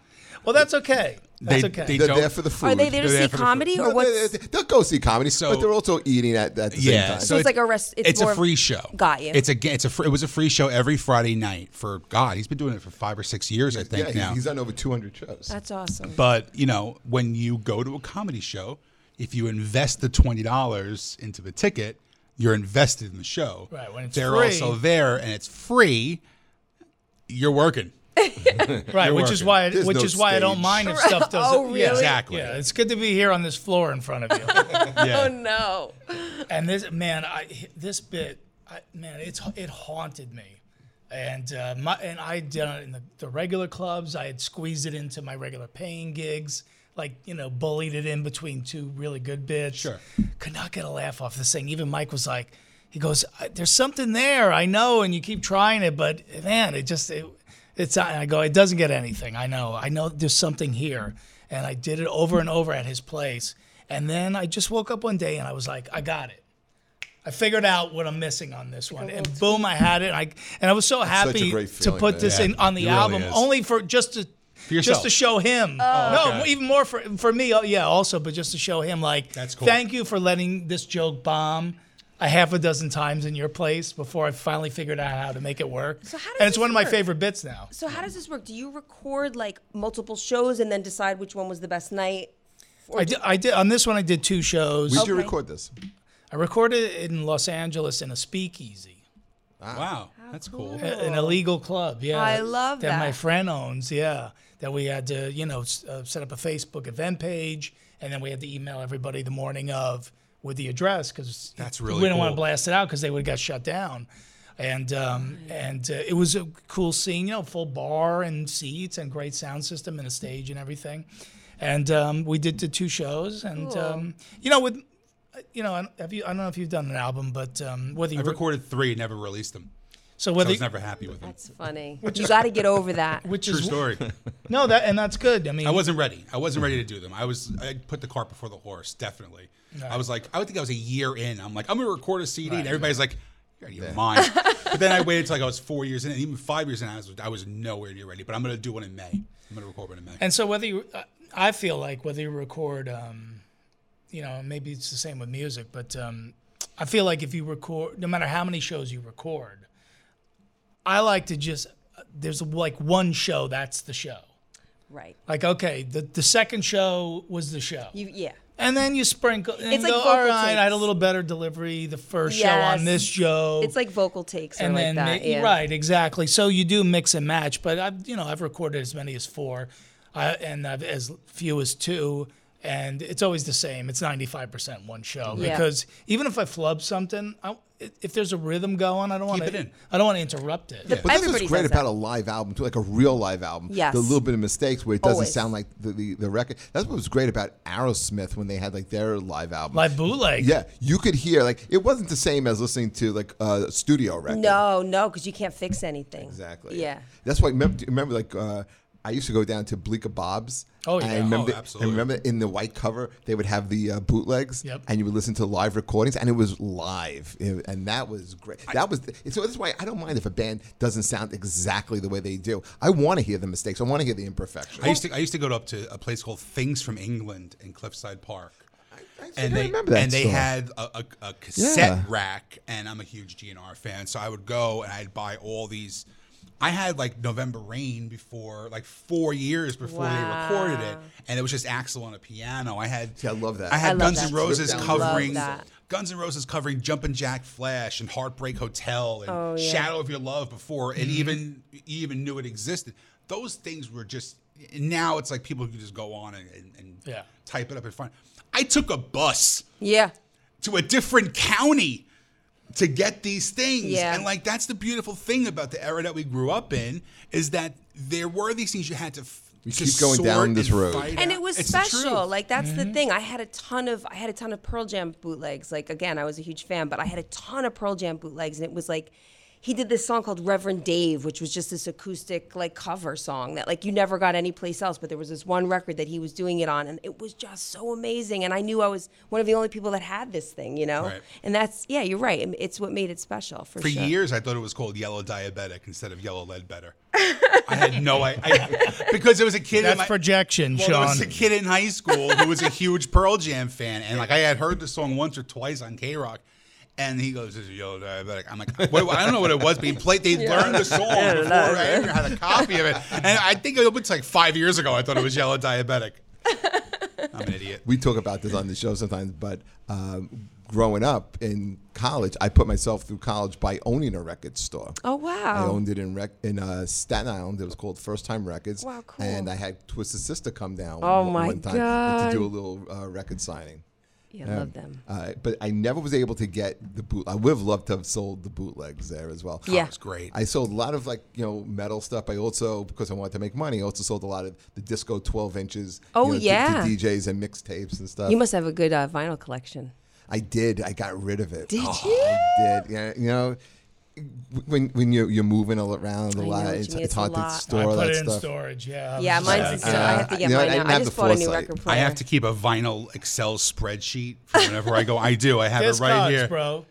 Well, that's okay. That's They- okay. they They're there for the food. Are they there to They're see for comedy or they- what's? they- They'll go see comedy, So- but they're also eating at, at the same Yeah, time. So it's like a rest- it's It's, more a free show. Got you. It's a g- it's a fr- it was a free show every Friday night for God. He's been doing it for five or six years, I think yeah, now. he's done over 200 shows. That's awesome. But you know, when you go to a comedy show, if you invest the twenty dollars into the ticket, you're invested in the show. Right, when it's they're free- also there and it's free. You're working. right, You're which is working. why There's which no is why I don't stage. mind if stuff doesn't. Oh, Yeah, really? Exactly. Yeah, it's good to be here on this floor in front of you. Yeah. Oh no. and this man, I this bit, I, man, it's it haunted me And uh, my, and I done it in the, the regular clubs. I had squeezed it into my regular paying gigs, like you know, bullied it in between two really good bits. Sure. Could not get a laugh off this thing. Even Mike was like, he goes, "There's something there, I know, and you keep trying it, but man, it just it, it's." I go, "It doesn't get anything. I know, I know. There's something here." And I did it over and over at his place, and then I just woke up one day and I was like, "I got it." I figured out what I'm missing on this one, and boom, I had it. And I and I was so happy great to put this Yeah, in on the really album, is. only for just to yourself. just to show him. Oh, no, okay. even more for for me. oh, Yeah, also, but just to show him, like, That's cool. Thank you for letting this joke bomb a half a dozen times in your place before I finally figured out how to make it work. So how does and it's this one of my work? favorite bits now. So how does this work? Do you record like multiple shows and then decide which one was the best night? I did, I did on this one. I did two shows. Where'd you Okay. record this? I recorded it in Los Angeles in a speakeasy. Wow, that's cool. cool. an illegal club. Yeah, I love that. my friend owns. Yeah, that we had to, you know, s- uh, set up a Facebook event page, and then we had to email everybody the morning of with the address because That's we really didn't want to cool. blast it out because they would have got shut down. And um, and uh, it was a cool scene, you know, full bar and seats and great sound system and a stage and everything. And um, we did the two shows, and Cool. um, you know, with uh, you know, have you? I don't know if you've done an album, but um, whether you I've re- recorded three, never released them. So So I whether was never happy with them. That's funny. you got to get over that. which True is story. No, that and that's good. I mean, I wasn't ready. I wasn't ready to do them. I was. I put the cart before the horse. Definitely. I was like, I would think I was a year in. I'm like, I'm gonna record a CD, and everybody's like, You're out of your mind. but then I waited till like I was four years in, and even five years in, I was I was nowhere near ready. But I'm gonna do one in May. I'm gonna record one in May. And so whether you, uh, I feel like whether you record, um, you know, maybe it's the same with music, but um, I feel like if you record, no matter how many shows you record, I like to just there's like one show that's the show. Right. Like okay, the the second show was the show. You yeah. And then you sprinkle. And It's go, like all right, I had a little better delivery the first show on this show. It's like vocal takes and like then that. ma- yeah. right exactly so you do mix and match but i've you know i've recorded as many as four uh, and I've as few as two and it's always the same it's 95% one show Yeah. because even if i flub something I, if there's a rhythm going i don't want Keep to it in. i don't want to interrupt it But that's Everybody what's great about that. a live album, too, like a real live album. Yes. The little bit of mistakes where it doesn't Always. sound like the, the, the record. That's what was great about Aerosmith when they had like their live album. live bootleg yeah, you could hear like it wasn't the same as listening to like a studio record. No, no, because you can't fix anything. Exactly. Yeah. That's why remember, remember like uh, I used to go down to Bleecker Bob's. Oh, and yeah. I remember, Oh, absolutely. And remember in the white cover they would have the uh, bootlegs. Yep. And you would listen to live recordings, and it was live, It- and that was great. that was so. That's why I don't mind if a band doesn't sound exactly the way they do. I want to hear the mistakes. I want to hear the imperfections. I used to I used to go up to a place called Things from England in Cliffside Park. I think and they remember that and they store. had a, a, a cassette Yeah. rack, and I'm a huge GNR fan, so I would go and I'd buy all these. I had like November Rain before, like four years before they recorded it, and it was just Axl on a piano. I had, See, I love that. I had I Guns N' Roses covering. Guns N' Roses covering Jumpin' Jack Flash and Heartbreak Hotel and Oh, yeah. Shadow of Your Love before Mm-hmm. it even you even knew it existed. Those things were just now it's like people can just go on and, and, and Yeah. type it up in front. I took a bus Yeah. to a different county to get these things. Yeah. And like that's the beautiful thing about the era that we grew up in is that there were these things you had to f- We to keep going sort down this and road. and out. it was It's special like that's Mm-hmm. the thing i had a ton of i had a ton of pearl jam bootlegs like again i was a huge fan but i had a ton of pearl jam bootlegs and it was like he did this song called reverend dave which was just this acoustic like cover song that like you never got anyplace else but there was this one record that he was doing it on and it was just so amazing and i knew i was one of the only people that had this thing you know Right. and that's yeah you're right it's what made it special for, For sure years, I thought it was called yellow diabetic instead of yellow Ledbetter. I had no idea because there was a kid. in that's my, projection well, there was a kid in high school who was a huge Pearl Jam fan, and like I had heard the song once or twice on K Rock. And he goes, "This is yellow diabetic." I'm like, what, I don't know what it was, but he played. They learned the song before I even had a copy of it, and I think it was like five years ago. I thought it was yellow diabetic. I'm an idiot. we talk about this on the show sometimes, but um, growing up in college, I put myself through college by owning a record store. oh wow! I owned it in rec- in uh, Staten Island. It was called First Time Records. Wow, cool. And I had Twisted Sister come down Oh one, my one time God. to do a little uh, record signing. Yeah, I love them. Uh, but I never was able to get the boot. I would have loved to have sold the bootlegs there as well. Yeah. It's great. I sold a lot of like you know metal stuff. I also because I wanted to make money. I also sold a lot of the disco 12 inches. Oh, you know, to- yeah. to, DJs and mixtapes and stuff. You must have a good uh, vinyl collection. I did. I got rid of it. Did Oh, you? I did. Yeah. You know, when when you're you're moving all around a I know lot, it's, it's It's a hard to store I all put that it in stuff. storage. Yeah. Yeah, I'm mine's. just- in- I have to Uh, get you know, I mine didn't. I have just the bought a new foresight. record I have to keep a vinyl Excel spreadsheet for whenever I go. I do. I have Discogs, it right here. bro.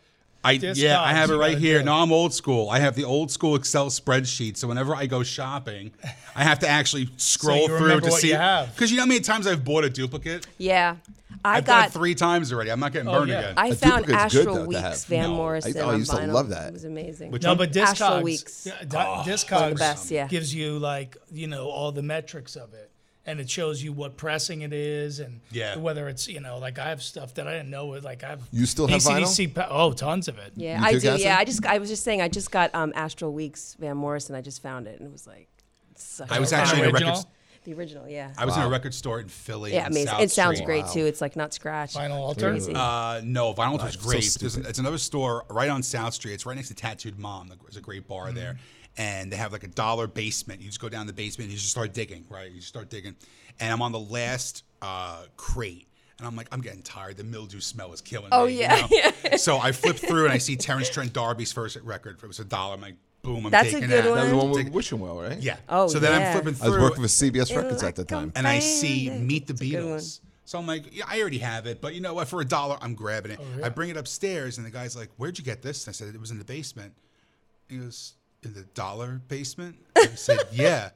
I Discogs, yeah, I have it right here. do. No, I'm old school. I have the old school Excel spreadsheet. So whenever I go shopping, I have to actually scroll you through to what see. Because you know how many times I've bought a duplicate? Yeah, I I've done got. it three times already. I'm not getting Oh, burned yeah. again. I A found duplicate's good, Astral though. Weeks Van No. Morrison I- oh, I on used to love that. It was amazing. Which No, one? but Astral Discogs, Weeks. yeah, Di- Discogs the best, yeah. gives you like you know all the metrics of it, and it shows you what pressing it is, and Yeah. whether it's you know like I have stuff that I didn't know. Like I have You still have AC/DC pa- Oh, tons of it. Yeah, You I too, do. Cassie? Yeah, I just I was just saying I just got um, Astral Weeks Van Morrison. I just found it and it was like such I was a- actually in a Original? record. the original. Yeah. I was in a record store in Philly. yeah, amazing. South It sounds Street. great too. It's like not scratched. Vinyl altar? Crazy. Uh, no, Vinyl was so great. There's stupid. it's another store right on South Street. It's right next to Tattooed Mom. There's a great bar Mm-hmm. there, and they have like a dollar basement. You just go down the basement and you just start digging. Right, you just start digging, and I'm on the last uh, crate. And I'm like, I'm getting tired. The mildew smell is killing Oh, me. Oh, yeah, know? So I flip through and I see Terence Trent D'Arby's first record. It was a dollar. I'm like, boom, I'm That's a taking good that. one. That was the one with Take- Wishing Well, right? Yeah. Oh, so then I'm flipping through. I was working for CBS Records at the time. and I see Meet the That's a good one. Beatles. So I'm like, yeah, I already have it, but you know what? For a dollar, I'm grabbing it. Oh, yeah. I bring it upstairs, and the guy's like, "Where'd you get this?" And I said, "It was in the basement." He goes, "In the dollar basement?" I said, "Yeah."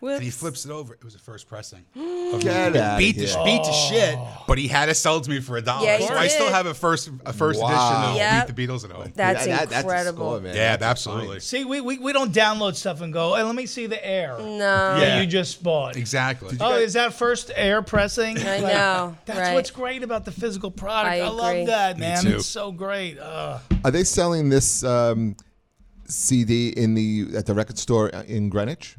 And he flips it over. It was the first pressing. Get outta beat the here. beat the shit, but he had to sell it to me for a dollar. Yeah, he so I still have a first a first Wow. edition of Yep. Meet the Beatles at home. That's Yeah, that- that's incredible. score, man. yeah, That's absolutely, See, we, we, we don't download stuff and go, hey, let me see the air No. Yeah. you just bought. exactly. Oh, is that first air pressing? I Like, know, That's right. what's great about the physical product. I I, love that, man. too. It's so great. Uh, Are they selling this um, CD in the at the record store in Greenwich?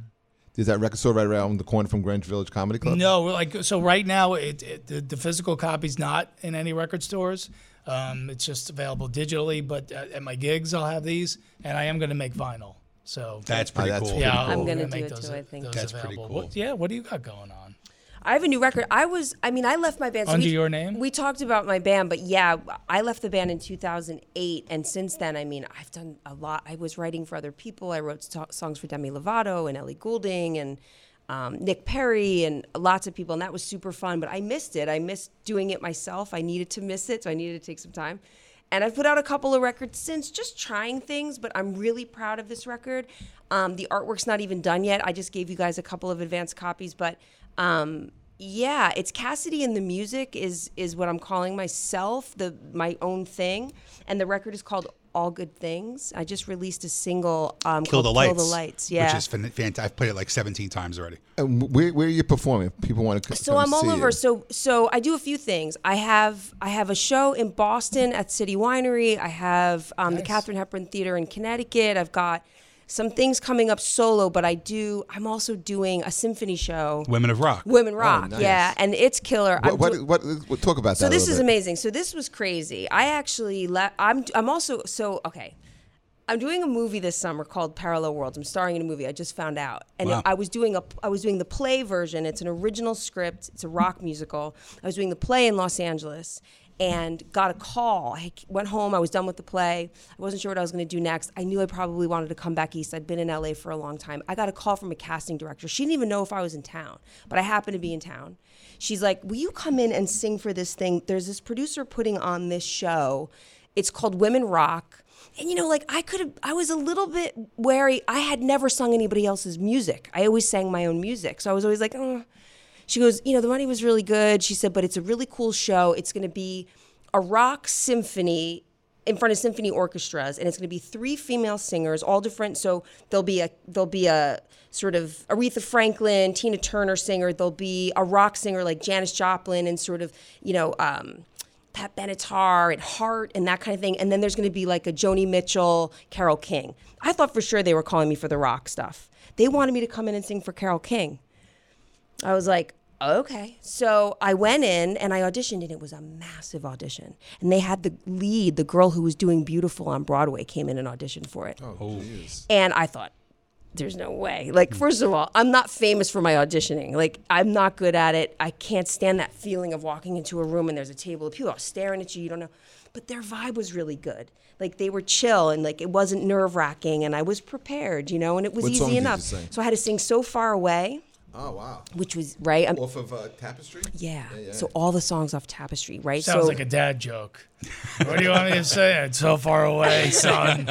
Is that record store right around the corner from Greenwich Village Comedy Club? no, we're like so right now, it, it the, the physical copy's not in any record stores. Um, it's just available digitally. But at, at my gigs, I'll have these, and I am going to make vinyl. So That's pretty that's cool. pretty yeah, cool. I'm gonna make do it those, too, I think. those That's pretty cool. What- yeah, what do you got going on? I have a new record. I was, I mean, I left my band. Under we, your name? We talked about my band, but yeah, I left the band in 2008. And since then, I mean, I've done a lot. I was writing for other people. I wrote so- songs for Demi Lovato and Ellie Goulding and um, Nick Perry and lots of people. And that was super fun. But I missed it. I missed doing it myself. I needed to miss it. So I needed to take some time. And I've put out a couple of records since, just trying things, but I'm really proud of this record. Um, the artwork's not even done yet. I just gave you guys a couple of advanced copies, but um, yeah, it's Cassidy and the music is is what I'm calling myself, the my own thing, and the record is called All Good Things. I just released a single um, Kill the lights. Kill the Lights. Yeah, Which is fantastic. I've played it like 17 times already. And where, where are you performing? People want to. so I'm all over. So so I do a few things. I have I have a show in Boston at City Winery. I have um, the Nice. Katharine Hepburn Theater in Connecticut. I've got some things coming up solo, but I do. I'm also doing a symphony show. Women of Rock. Women oh, Rock, nice. yeah, and it's killer. I'm What, do- what, what, what- talk about that. so this little is bit. amazing. So this was crazy. I actually le- I'm I'm also so okay. I'm doing a movie this summer called Parallel Worlds. I'm starring in a movie. I just found out, and Wow. I was doing a I was doing the play version. It's an original script. It's a rock musical. I was doing the play in Los Angeles, and got a call. I went home. I was done with the play. I wasn't sure what I was going to do next. I knew I probably wanted to come back east. I'd been in LA for a long time. I got a call from a casting director. She didn't even know if I was in town, but I happened to be in town. She's like, "Will you come in and sing for this thing? There's this producer putting on this show. It's called Women Rock." And you know, like I could have, I was a little bit wary. I had never sung anybody else's music. I always sang my own music. So I was always like, oh. She goes, you know, the money was really good. She said, but it's a really cool show. It's going to be a rock symphony in front of symphony orchestras, and it's going to be three female singers, all different. So there'll be a there'll be a sort of Aretha Franklin, Tina Turner singer. There'll be a rock singer like Janis Joplin, and sort of you know. Um, Pat Benatar and Heart and that kind of thing. And then there's going to be like a Joni Mitchell, Carole King. I thought for sure they were calling me for the rock stuff. They wanted me to come in and sing for Carole King. I was like, okay. So I went in and I auditioned, and it was a massive audition. And they had the lead, the girl who was doing Beautiful on Broadway, came in and auditioned for it. Oh, oh, jeez. And I thought, there's no way. Like, first of all, I'm not famous for my auditioning. Like, I'm not good at it. I can't stand that feeling of walking into a room and there's a table of people all staring at you. You don't know. But their vibe was really good. Like, they were chill and like it wasn't nerve wracking. And I was prepared, you know, and it was What song easy did you enough. sing? So I had to sing So Far Away, Oh wow. which was right. I'm, Off of uh, Tapestry. yeah. yeah. So all the songs off Tapestry, right? Sounds so like a dad joke. what do you want me to say? It's so far away, son.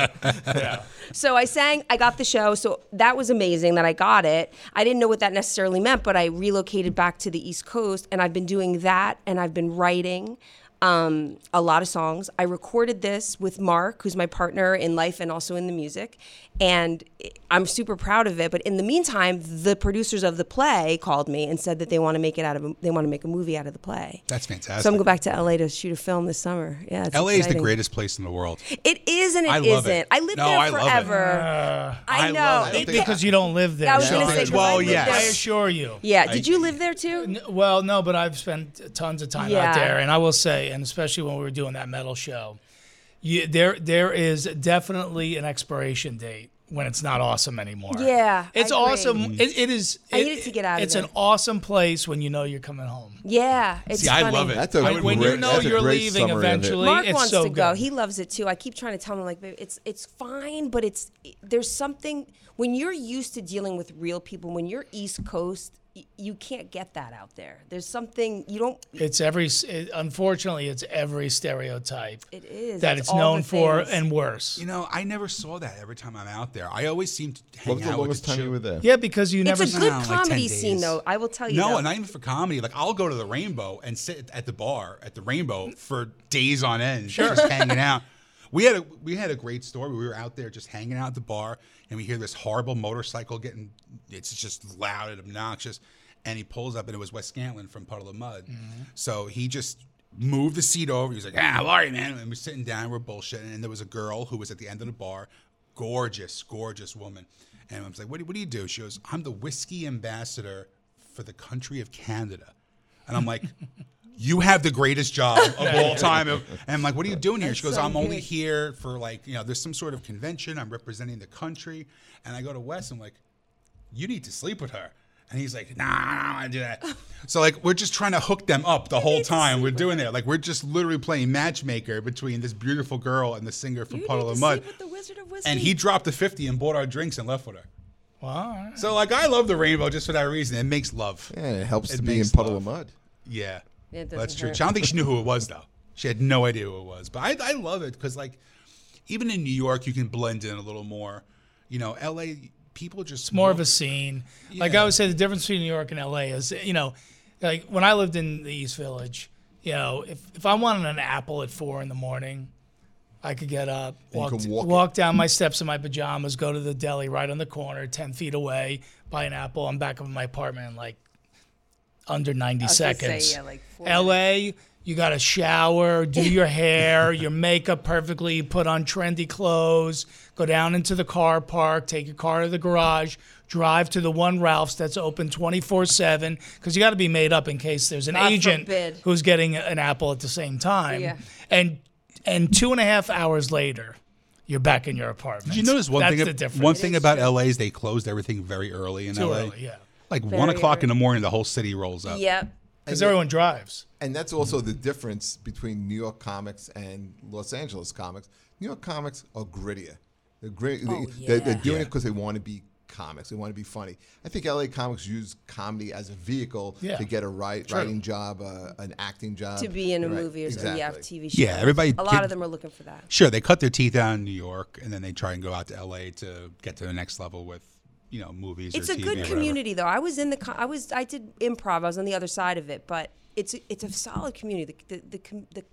Yeah. So I sang, I got the show. So that was amazing that I got it. I didn't know what that necessarily meant, but I relocated back to the East Coast and I've been doing that and I've been writing um, a lot of songs. I recorded this with Mark, who's my partner in life and also in the music. And I'm super proud of it. But in the meantime, the producers of the play called me and said that they want to make it out of a, they want to make a movie out of the play. That's fantastic. So I'm going back to LA to shoot a film this summer. Yeah, it's LA is the greatest place in the world. It is and it I love not it. I lived No, there I love it. forever. I I know. love it. It- Because you don't live there. I was Yeah. gonna say, 'cause Well, yes. there. I assure you. Yeah. Did you live there too? N- Well, no, but I've spent tons of time Yeah. out there, and I will say, and especially when we were doing that metal show, you, there there is definitely an expiration date when it's not awesome anymore. Yeah, I it's agree. awesome. Mm-hmm. It, it is. I needed to get out of It's there. an awesome place when you know you're coming home. Yeah. It's See, I love it. That's a I When, would when you know you're leaving summary it. eventually, Mark it's wants so to go. He loves it too. I keep trying to tell him like, it's it's fine, but it's there's something when you're used to dealing with real people. When you're East Coast, y- you can't get that out there. There's something you don't. It's every. It, unfortunately, it's every stereotype It is that it's all known for and worse. You know, I never saw that every time I'm out there. I always seem to hang What was the out longest with the time you were there? Yeah, because you It's never. a good No, like 10 comedy scene, though. I will tell you. No, though. and not even for comedy. Like I'll go to the Rainbow and sit at the bar at the Rainbow for days on end, just hanging out. We had a we had a great story. We were out there just hanging out at the bar, and we hear this horrible motorcycle getting. It's just loud and obnoxious, and he pulls up, and it was Wes Scantlin from Puddle of Mudd. So he just moved the seat over. He was like, "Ah, how are you, man?" And we're sitting down, we're bullshitting, and there was a girl who was at the end of the bar, gorgeous, gorgeous woman, and I was like, "What do, what do you do?" She goes, "I'm the whiskey ambassador for the country of Canada," and I'm like. You have the greatest job of all time. And I'm like, what are you doing here? She goes, so I'm only here for like, you know, there's some sort of convention. I'm representing the country. And I go to Wes, I'm like, you need to sleep with her. And he's like, nah, I don't want to do that. So like, we're just trying to hook them up the whole time we're doing there. Like, we're just literally playing matchmaker between this beautiful girl and the singer from You Puddle need of to Mudd. sleep with the Wizard of Whiskey. And he dropped the 50 and bought our drinks and left with her. Wow. So like, I love the rainbow just for that reason. It makes love. Yeah, it helps It to be in puddle love. of mud. Yeah. Yeah, it That's true. hurt. I don't think she knew who it was though. She had no idea who it was. But I, I love it because like even in New York you can blend in a little more. You know, LA people just It's more of a scene. Like I would say, the difference between New York and LA is, you know, like when I lived in the East Village, you know, if, if I wanted an apple at four in the morning, I could get up, walk, walk walk down my steps in my pajamas, go to the deli right on the corner, 10 feet away, buy an apple. I'm back up in my apartment in like under 90 was gonna say, seconds. yeah, like four LA, you got to shower, do your hair, your makeup perfectly, put on trendy clothes, go down into the car park, take your car to the garage, drive to the one Ralph's that's open 24 7 because you got to be made up in case there's an God agent forbid. who's getting an apple at the same time. Yeah. And and two and a half hours later, you're back in your apartment. Did you notice one That's thing? the difference. One thing about. LA is they closed everything very early in Too LA. early, yeah. Like one o'clock early. in the morning, the whole city rolls up. Yep. Because everyone drives. And that's also the difference between New York comics and Los Angeles comics. New York comics are grittier. They're grit. Oh, they, they're, they're yeah. doing it because they want to be comics. They want to be funny. I think LA comics use comedy as a vehicle Yeah. to get a right, True. writing job, uh, an acting job, To be in a Right, movie or something. Yeah. TV show. Yeah, everybody A lot get- of them are looking for that. Sure, they cut their teeth out in New York, and then they try and go out to LA to get to the next level with, you know, movies. It's or a TV good community, though. I was in the. co- I was. I did improv. I was on the other side of it, but it's it's a solid community. The the the, the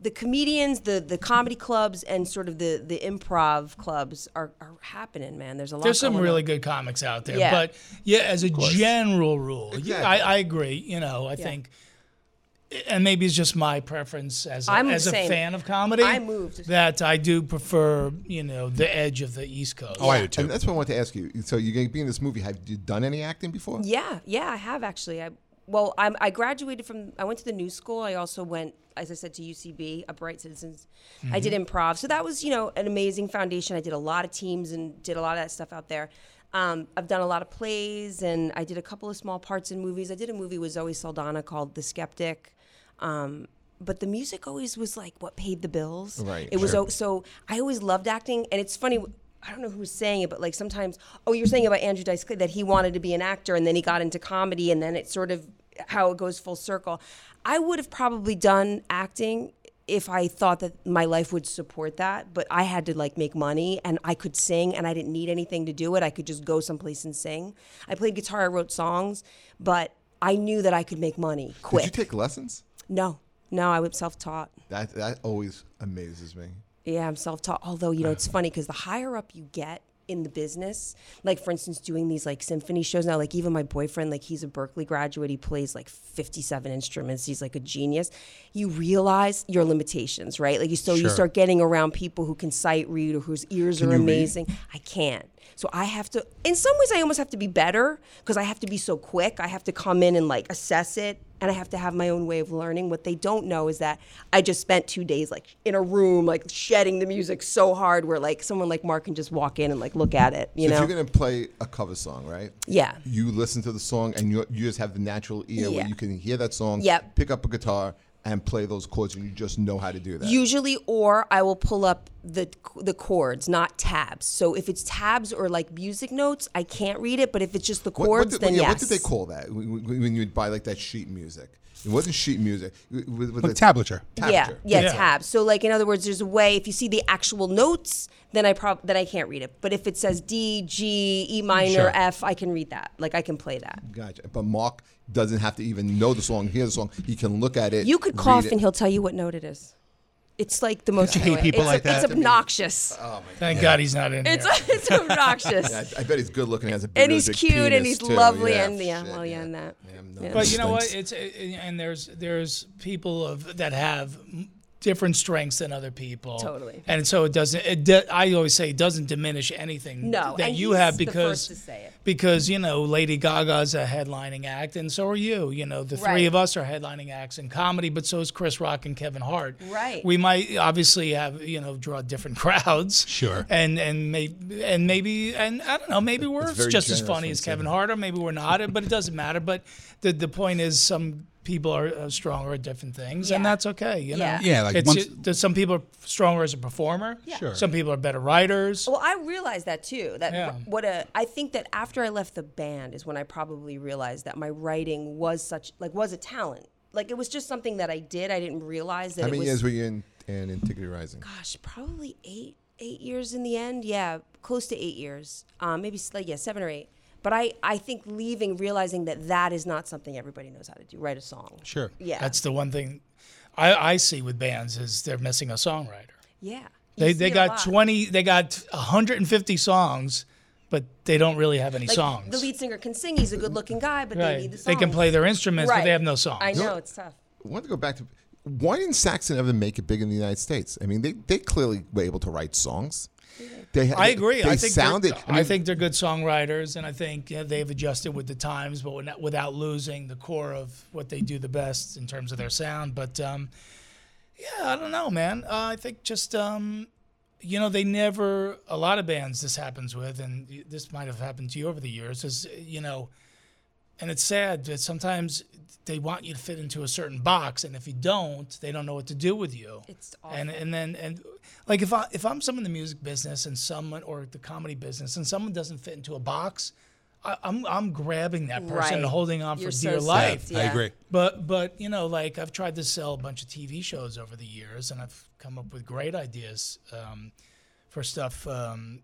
the comedians, the the comedy clubs, and sort of the the improv clubs are, are happening, man. There's a lot. There's some really on. good comics out there, Yeah. but yeah, as a general rule, yeah, Exactly. I, I agree. You know, I think, and maybe it's just my preference as a, I'm as a same. fan of comedy. I moved. that I do prefer. You know, the edge of the East Coast. Oh, I do too. And that's what I wanted to ask you. So you're going to be in this movie. Have you done any acting before? Yeah, yeah, I have actually. I well, I'm, I graduated from. I went to the new school. I also went, as I said, to UCB, Upright Citizens. I did improv, so that was you know an amazing foundation. I did a lot of teams and did a lot of that stuff out there. Um, I've done a lot of plays, and I did a couple of small parts in movies. I did a movie with Zoe Saldana called The Skeptic. Um, but the music always was like what paid the bills. Right, It was sure. o- so I always loved acting, and it's funny. I don't know who was saying it, but like sometimes, oh, you're saying about Andrew Dice Clay that he wanted to be an actor, and then he got into comedy, and then it's sort of how it goes full circle. I would have probably done acting if I thought that my life would support that, but I had to like make money, and I could sing, and I didn't need anything to do it. I could just go someplace and sing. I played guitar, I wrote songs, but I knew that I could make money quick. Did you take lessons? No, no, I was self-taught. That that always amazes me. Yeah, I'm self taught. Although, you know, it's funny because the higher up you get in the business, like for instance, doing these like symphony shows now, like even my boyfriend, like he's a Berklee graduate, he plays like 57 instruments, he's like a genius. You realize your limitations, right? Like you, so you start getting around people who can sight read or whose ears are you read? amazing. I can't. So I have to, in some ways, I almost have to be better because I have to be so quick. I have to come in and like assess it and I have to have my own way of learning. What they don't know is that I just spent two days like in a room, like shedding the music so hard where like someone like Mark can just walk in and like look at it, you so know? if you're gonna play a cover song, right? Yeah. You listen to the song and you you just have the natural ear where Yeah. you can hear that song, Yep. pick up a guitar and play those chords, and you just know how to do that. Usually, or I will pull up the the chords, not tabs. So if it's tabs or like music notes, I can't read it. But if it's just the chords, what, did, then yeah, yes. what did they call that when when you'd buy like that sheet music? It wasn't sheet music. With, with Like the- tablature. Yeah, tablature. yeah, Yeah. tabs. So like in other words, there's a way if you see the actual notes, then I prob then I can't read it. But if it says D, G, E minor, Sure. F, I can read that. Like I can play that. Gotcha. But Mark doesn't have to even know the song, hear the song. He can look at it. You could cough it. and he'll tell you what note it is. It's like the most you hate people it's, like that? It's obnoxious. Oh, Thank God he's not in it's here. it's obnoxious. I, I bet he's good looking. Has a big, and he's big cute and he's too. lovely Yeah, and yeah, shit, well yeah, and that. Yeah, no, Yeah. But you know what? It's and there's there's people of that have different strengths than other people. Totally. And so it doesn't. It do, I always say it doesn't diminish anything No, that and you he's have because first to say because you know Lady Gaga's a headlining act, and so are you. You know the three of us are headlining acts in comedy, but so is Chris Rock and Kevin Hart. Right. We might obviously have you know draw different crowds. Sure. And and maybe and maybe and I don't know maybe we're very just as funny as Kevin. Hart, or maybe we're not. But it doesn't matter. But the the point is some people are uh, stronger at different things, and that's okay. You know. Yeah. Yeah, like it's once- ju- there's some people are stronger as a performer. Sure. Some people are better writers. Well, I realized that too. That Yeah. what a I think that after I left the band is when I probably realized that my writing was such like was a talent. Like it was just something that I did. I didn't realize that How it many was. years were you in, in Antigone Rising? gosh, probably eight eight years in the end. Yeah, close to eight years. Um, maybe like yeah, seven or eight. But I I think leaving, realizing that that is not something everybody knows how to do. Write a song. Sure. Yeah. That's the one thing I, I see with bands is they're missing a songwriter. yeah. They they got 20 they got 150 songs, but they don't really have any Like, songs. The lead singer can sing. He's a good-looking guy, but they need the songs. They can play their instruments, but they have no songs. I know it's tough. I want to go back to why didn't Saxon ever make it big in the United States? I mean, they, they clearly were able to write songs. They, I agree. They I think sounded. they're, I, mean, I think they're good songwriters, and I think yeah, they've adjusted with the times, but without, without losing the core of what they do the best in terms of their sound. But um, yeah, I don't know, man. Uh, I think just um, you know they never. A lot of bands this happens with, and this might have happened to you over the years. Is you know, and it's sad that sometimes they want you to fit into a certain box, and if you don't, they don't know what to do with you. It's And awful. and and then and like if I if I'm someone in the music business and someone or the comedy business and someone doesn't fit into a box, I, I'm I'm grabbing that person and holding on You're for so dear sad. life. Yeah. I agree. But but you know, like I've tried to sell a bunch of TV shows over the years, and I've come up with great ideas um, for stuff um,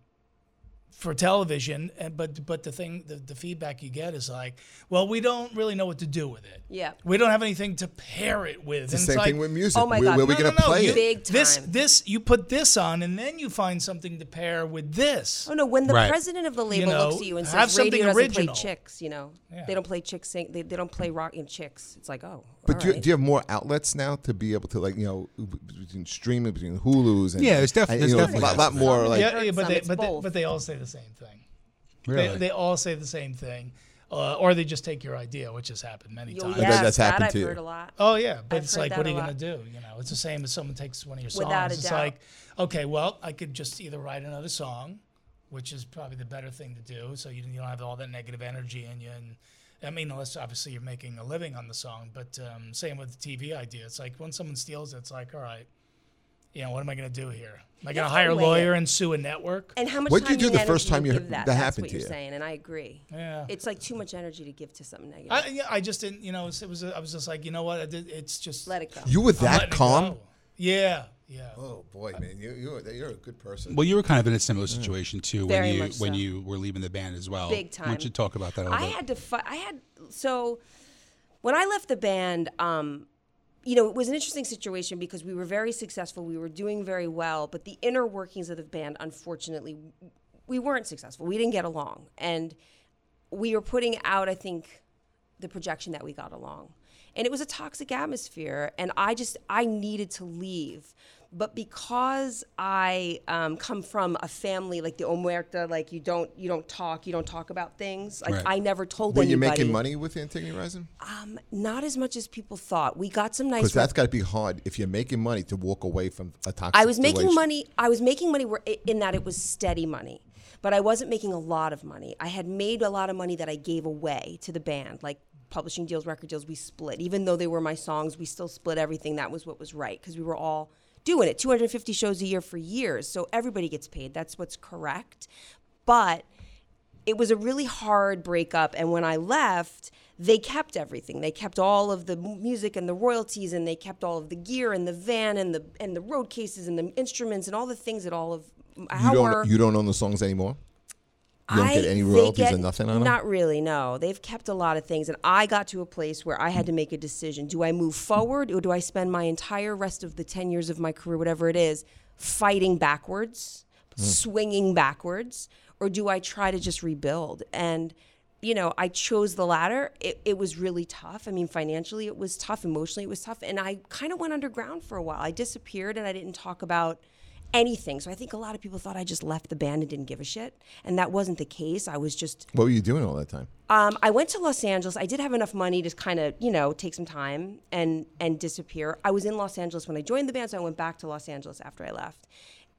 for television. And but but the thing, the, the feedback you get is like, well, we don't really know what to do with it. Yeah. we don't have anything to pair it with. it's the And same like, thing with music. Oh my where, God. where we No, going no, to no, play you- it? Big This time. this this you put this on, and then you find something to pair with this. Oh no! When the Right. president of the label know, looks at you and have says radio something doesn't original. play chicks, you know, Yeah. they don't play chicks sing. They, they don't play rock and chicks. It's like oh. But all do, you, do you have more outlets now to be able to like you know between streaming between Hulu's and Yeah, there's def- there's know, definitely a lot, lot more like yeah, yeah, but they but they, but they all say the same thing. Really? They, they all say the same thing. uh, or they just take your idea, which has happened many times. bet yes, that's that happened I've to you. heard a lot. Oh yeah, but I've it's like, what are you lot. gonna do? You know, it's the same as someone takes one of your songs. Without a it's doubt. like, okay, well, I could just either write another song, which is probably the better thing to do, so you, you don't have all that negative energy in you. And I mean, unless obviously you're making a living on the song. But um, same with the TV idea. It's like when someone steals it, it's like, all right, you know, what am I gonna do here? Am I gonna hire a weigh it. lawyer and sue a network? And how much What'd you do the first time you you- give that? that That's happened what to you're you? saying, and I agree. Yeah. It's like too much energy to give to something negative. I, yeah, I just didn't, you know, it was, it was I was just like, you know what? Did, it's just Let it go. You were that calm? Yeah, yeah. Oh boy, man, you you're, you're a good person. Well, you were kind of in a similar situation too Very when you much when you were leaving the band as well. Big Why don't time. you talk about that a little I bit? had to fight. I had so when I left the band, um, you know, it was an interesting situation because we were very successful. We were doing very well, but the inner workings of the band, unfortunately, we weren't successful. We didn't get along, and we were putting out, I think, the projection that we got along, and it was a toxic atmosphere. And I just I needed to leave. But because I um, come from a family like the Omerta, like you don't you don't talk, you don't talk about things. Like Right. I never told Were you anybody. making money with Antigone Rising? Um, not as much as people thought. We got some nice. Because that's got to be hard if you're making money to walk away from a toxic. I was making money. I was making money where, in that it was steady money, but I wasn't making a lot of money. I had made a lot of money that I gave away to the band, like publishing deals, record deals. We split, even though they were my songs. We still split everything. That was what was right because we were all doing it. 250 shows a year for years, so everybody gets paid. That's what's correct. But it was a really hard breakup and when i left they kept everything they kept all of the music and the royalties and they kept all of the gear and the van and the and the road cases and the instruments and all the things that all of You our don't you don't own the songs anymore. You don't get I- any they royalties get- or nothing on them. Not really, no. They've kept a lot of things, and I got to a place where I had to make a decision: do I move forward, or do I spend my entire rest of the ten years of my career, whatever it is, fighting backwards, Hmm. swinging backwards, or do I try to just rebuild? And you know, I chose the latter. It, it was really tough. I mean, financially, it was tough. Emotionally, it was tough. And I kind of went underground for a while. I disappeared and I didn't talk about anything. So I think a lot of people thought I just left the band and didn't give a shit. And that wasn't the case. I was just, What were you doing all that time? um, I went to Los Angeles. I did have enough money to kind of, you know, take some time and and disappear. I was in Los Angeles when I joined the band, so I went back to Los Angeles after I left.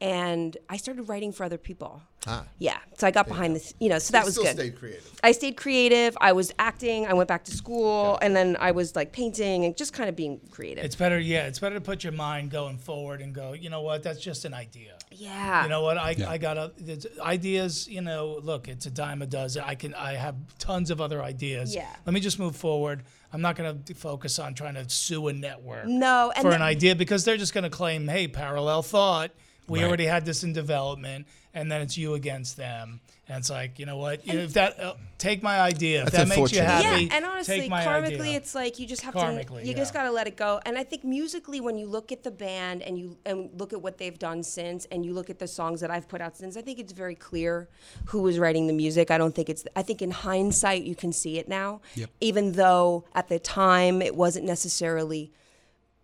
And I started writing for other people. Ah. Yeah. So I got behind this, you know, so that was still good. stayed creative. I stayed creative. I was acting. I went back to school, and then I was like painting and just kind of being creative. It's better, yeah. It's better to put your mind going forward and go. You know what? That's just an idea. yeah. You know what? I, I got a, ideas. You know, look, it's a dime a dozen. I can I have tons of other ideas. Yeah. Let me just move forward. I'm not going to focus on trying to sue a network. No, and for the- an idea because they're just going to claim, hey, parallel thought. We Right. already had this in development, and then it's you against them. And it's like, you know what? You know, if that uh, take my idea, if that makes you happy, Yeah, and honestly, take my karmically, idea. it's like you just have Karmically, to. You just got to let it go. And I think musically, when you look at the band and you and look at what they've done since, and you look at the songs that I've put out since, I think it's very clear who was writing the music. I don't think it's. I think in hindsight, you can see it now. Yep. Even though at the time it wasn't necessarily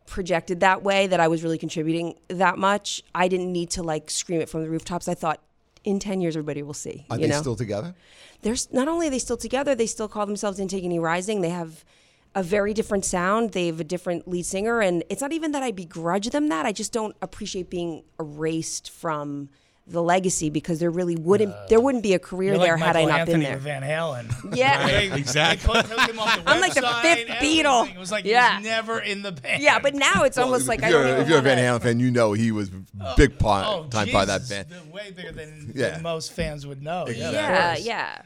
projected that way that I was really contributing that much. I didn't need to like scream it from the rooftops. I thought in 10 years everybody will see. Are you they know? still together? there's not only are they still together, they still call themselves Antigone Rising. They have a very different sound. They have a different lead singer, and it's not even that I begrudge them that. I just don't appreciate being erased from the legacy because there really wouldn't there wouldn't be a career You're there like had I not Anthony been there. Van Halen. Yeah. They- Exactly. they put- took him off the I'm like the fifth everything. Beatle. It was like Yeah. he was never in the band. Yeah, but now it's almost Well, like if I you're, don't even if you're a Van Halen fan, you know he was oh, big part Oh, time part of that band. way bigger than, Yeah. than most fans would know. Exactly. Yeah, course. yeah.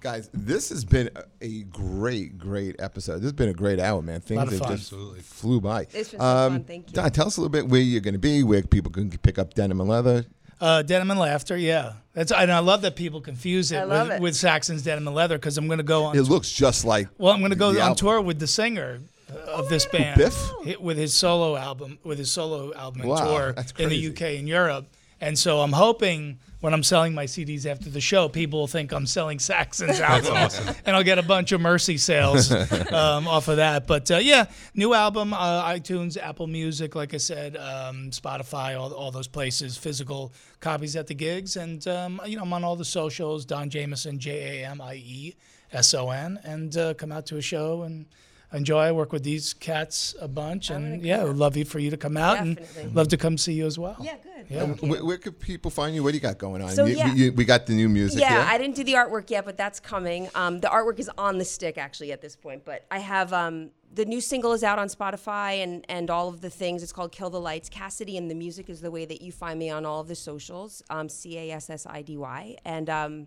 Guys, this has been a, a great, great episode. This has been a great hour, man. Things have just Absolutely. flew by. It's been so fun. Um, Thank you. Don, tell us a little bit where you're going to be, where people can pick up denim and leather. Uh, denim and laughter, yeah. That's and I love that people confuse it, with, it. with Saxon's denim and leather because I'm going to go on. It looks just like. well, I'm going to go on album. tour with the singer uh, of this band, Biff? with his solo album, with his solo album and Wow, tour in the. UK and Europe. And so I'm hoping when I'm selling my CDs after the show, people will think I'm selling Saxon's album, and I'll get a bunch of Mercy sales um, off of that. But uh, yeah, new album, uh, iTunes, Apple Music, like I said, um, Spotify, all, all those places, physical copies at the gigs, and um, you know I'm on all the socials, Don Jamieson, J A M I E, S O N, and uh, come out to a show and enjoy. I work with these cats a bunch, and yeah, out. would love you for you to come out Definitely. and love to come see you as well. Yeah, good. Yeah. Thank you. Where, where could people find you? What do you got going on? So, You- yeah. you- we got the new music. Yeah, here. I didn't do the artwork yet, but that's coming. Um, the artwork is on the stick actually at this point. But I have um, the new single is out on Spotify and and all of the things. It's called Kill the Lights. Cassidy and the music is the way that you find me on all of the socials. Um, C A S S I D Y and. Um,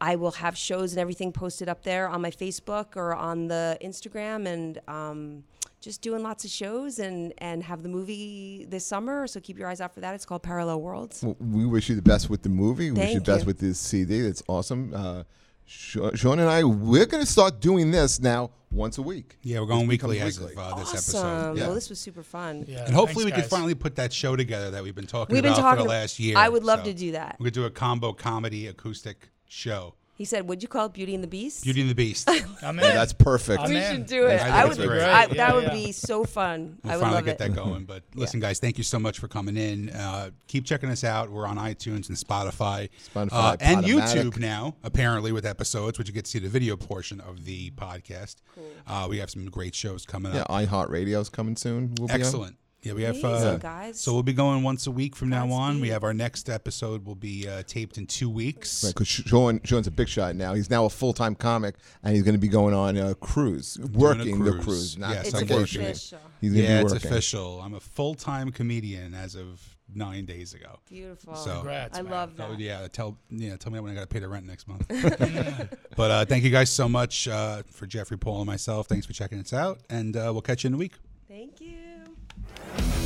I will have shows and everything posted up there on my Facebook or on the Instagram, and um, just doing lots of shows and and have the movie this summer. So keep your eyes out for that. It's called Parallel Worlds. Well, we wish you the best with the movie. We wish you the best you. with this CD. That's awesome. Uh, Sean and I, we're going to start doing this now once a week. Yeah, we're going This weekly becomes as weekly. of uh, this awesome. episode. Yeah. Well, this was super fun. Yeah, And hopefully we thanks, can finally put that show together that we've been talking We've been about talking. for the last year. I would love So to do that. We could do a combo comedy acoustic show. He said, "Would you call it Beauty and the Beast?" Beauty and the Beast. I'm in. Yeah, that's perfect. I'm we in. should do it. I I, would. great. I, Yeah, that would yeah. be so fun. We'll I would finally love get it. that going. But listen, guys, thank you so much for coming in. Uh, keep checking us out. We're on iTunes and Spotify, Spotify, uh, and Podomatic. YouTube now. Apparently, with episodes, which you get to see the video portion of the podcast. Uh, we have some great shows coming up. Yeah, up. iHeartRadio's coming soon. We'll be on. Excellent. Yeah, we have. Uh, guys. so we'll be going once a week from now on. We have our next episode will be uh, taped in two weeks. Right, Because Sean, Sean's a big shot now. He's now a full time comic, and he's going to be going on a cruise, working the cruise. cruise, not Yes, It's I'm vacation. working. official. He's going to Yeah, be it's official. I'm a full time comedian as of nine days ago. Beautiful. So- Congrats, I man. love Oh that. yeah, tell yeah, tell me when I got to pay the rent next month. but uh, thank you guys so much uh, for Jeffrey, Paul, and myself. Thanks for checking us out, and uh, we'll catch you in a week. Thank you.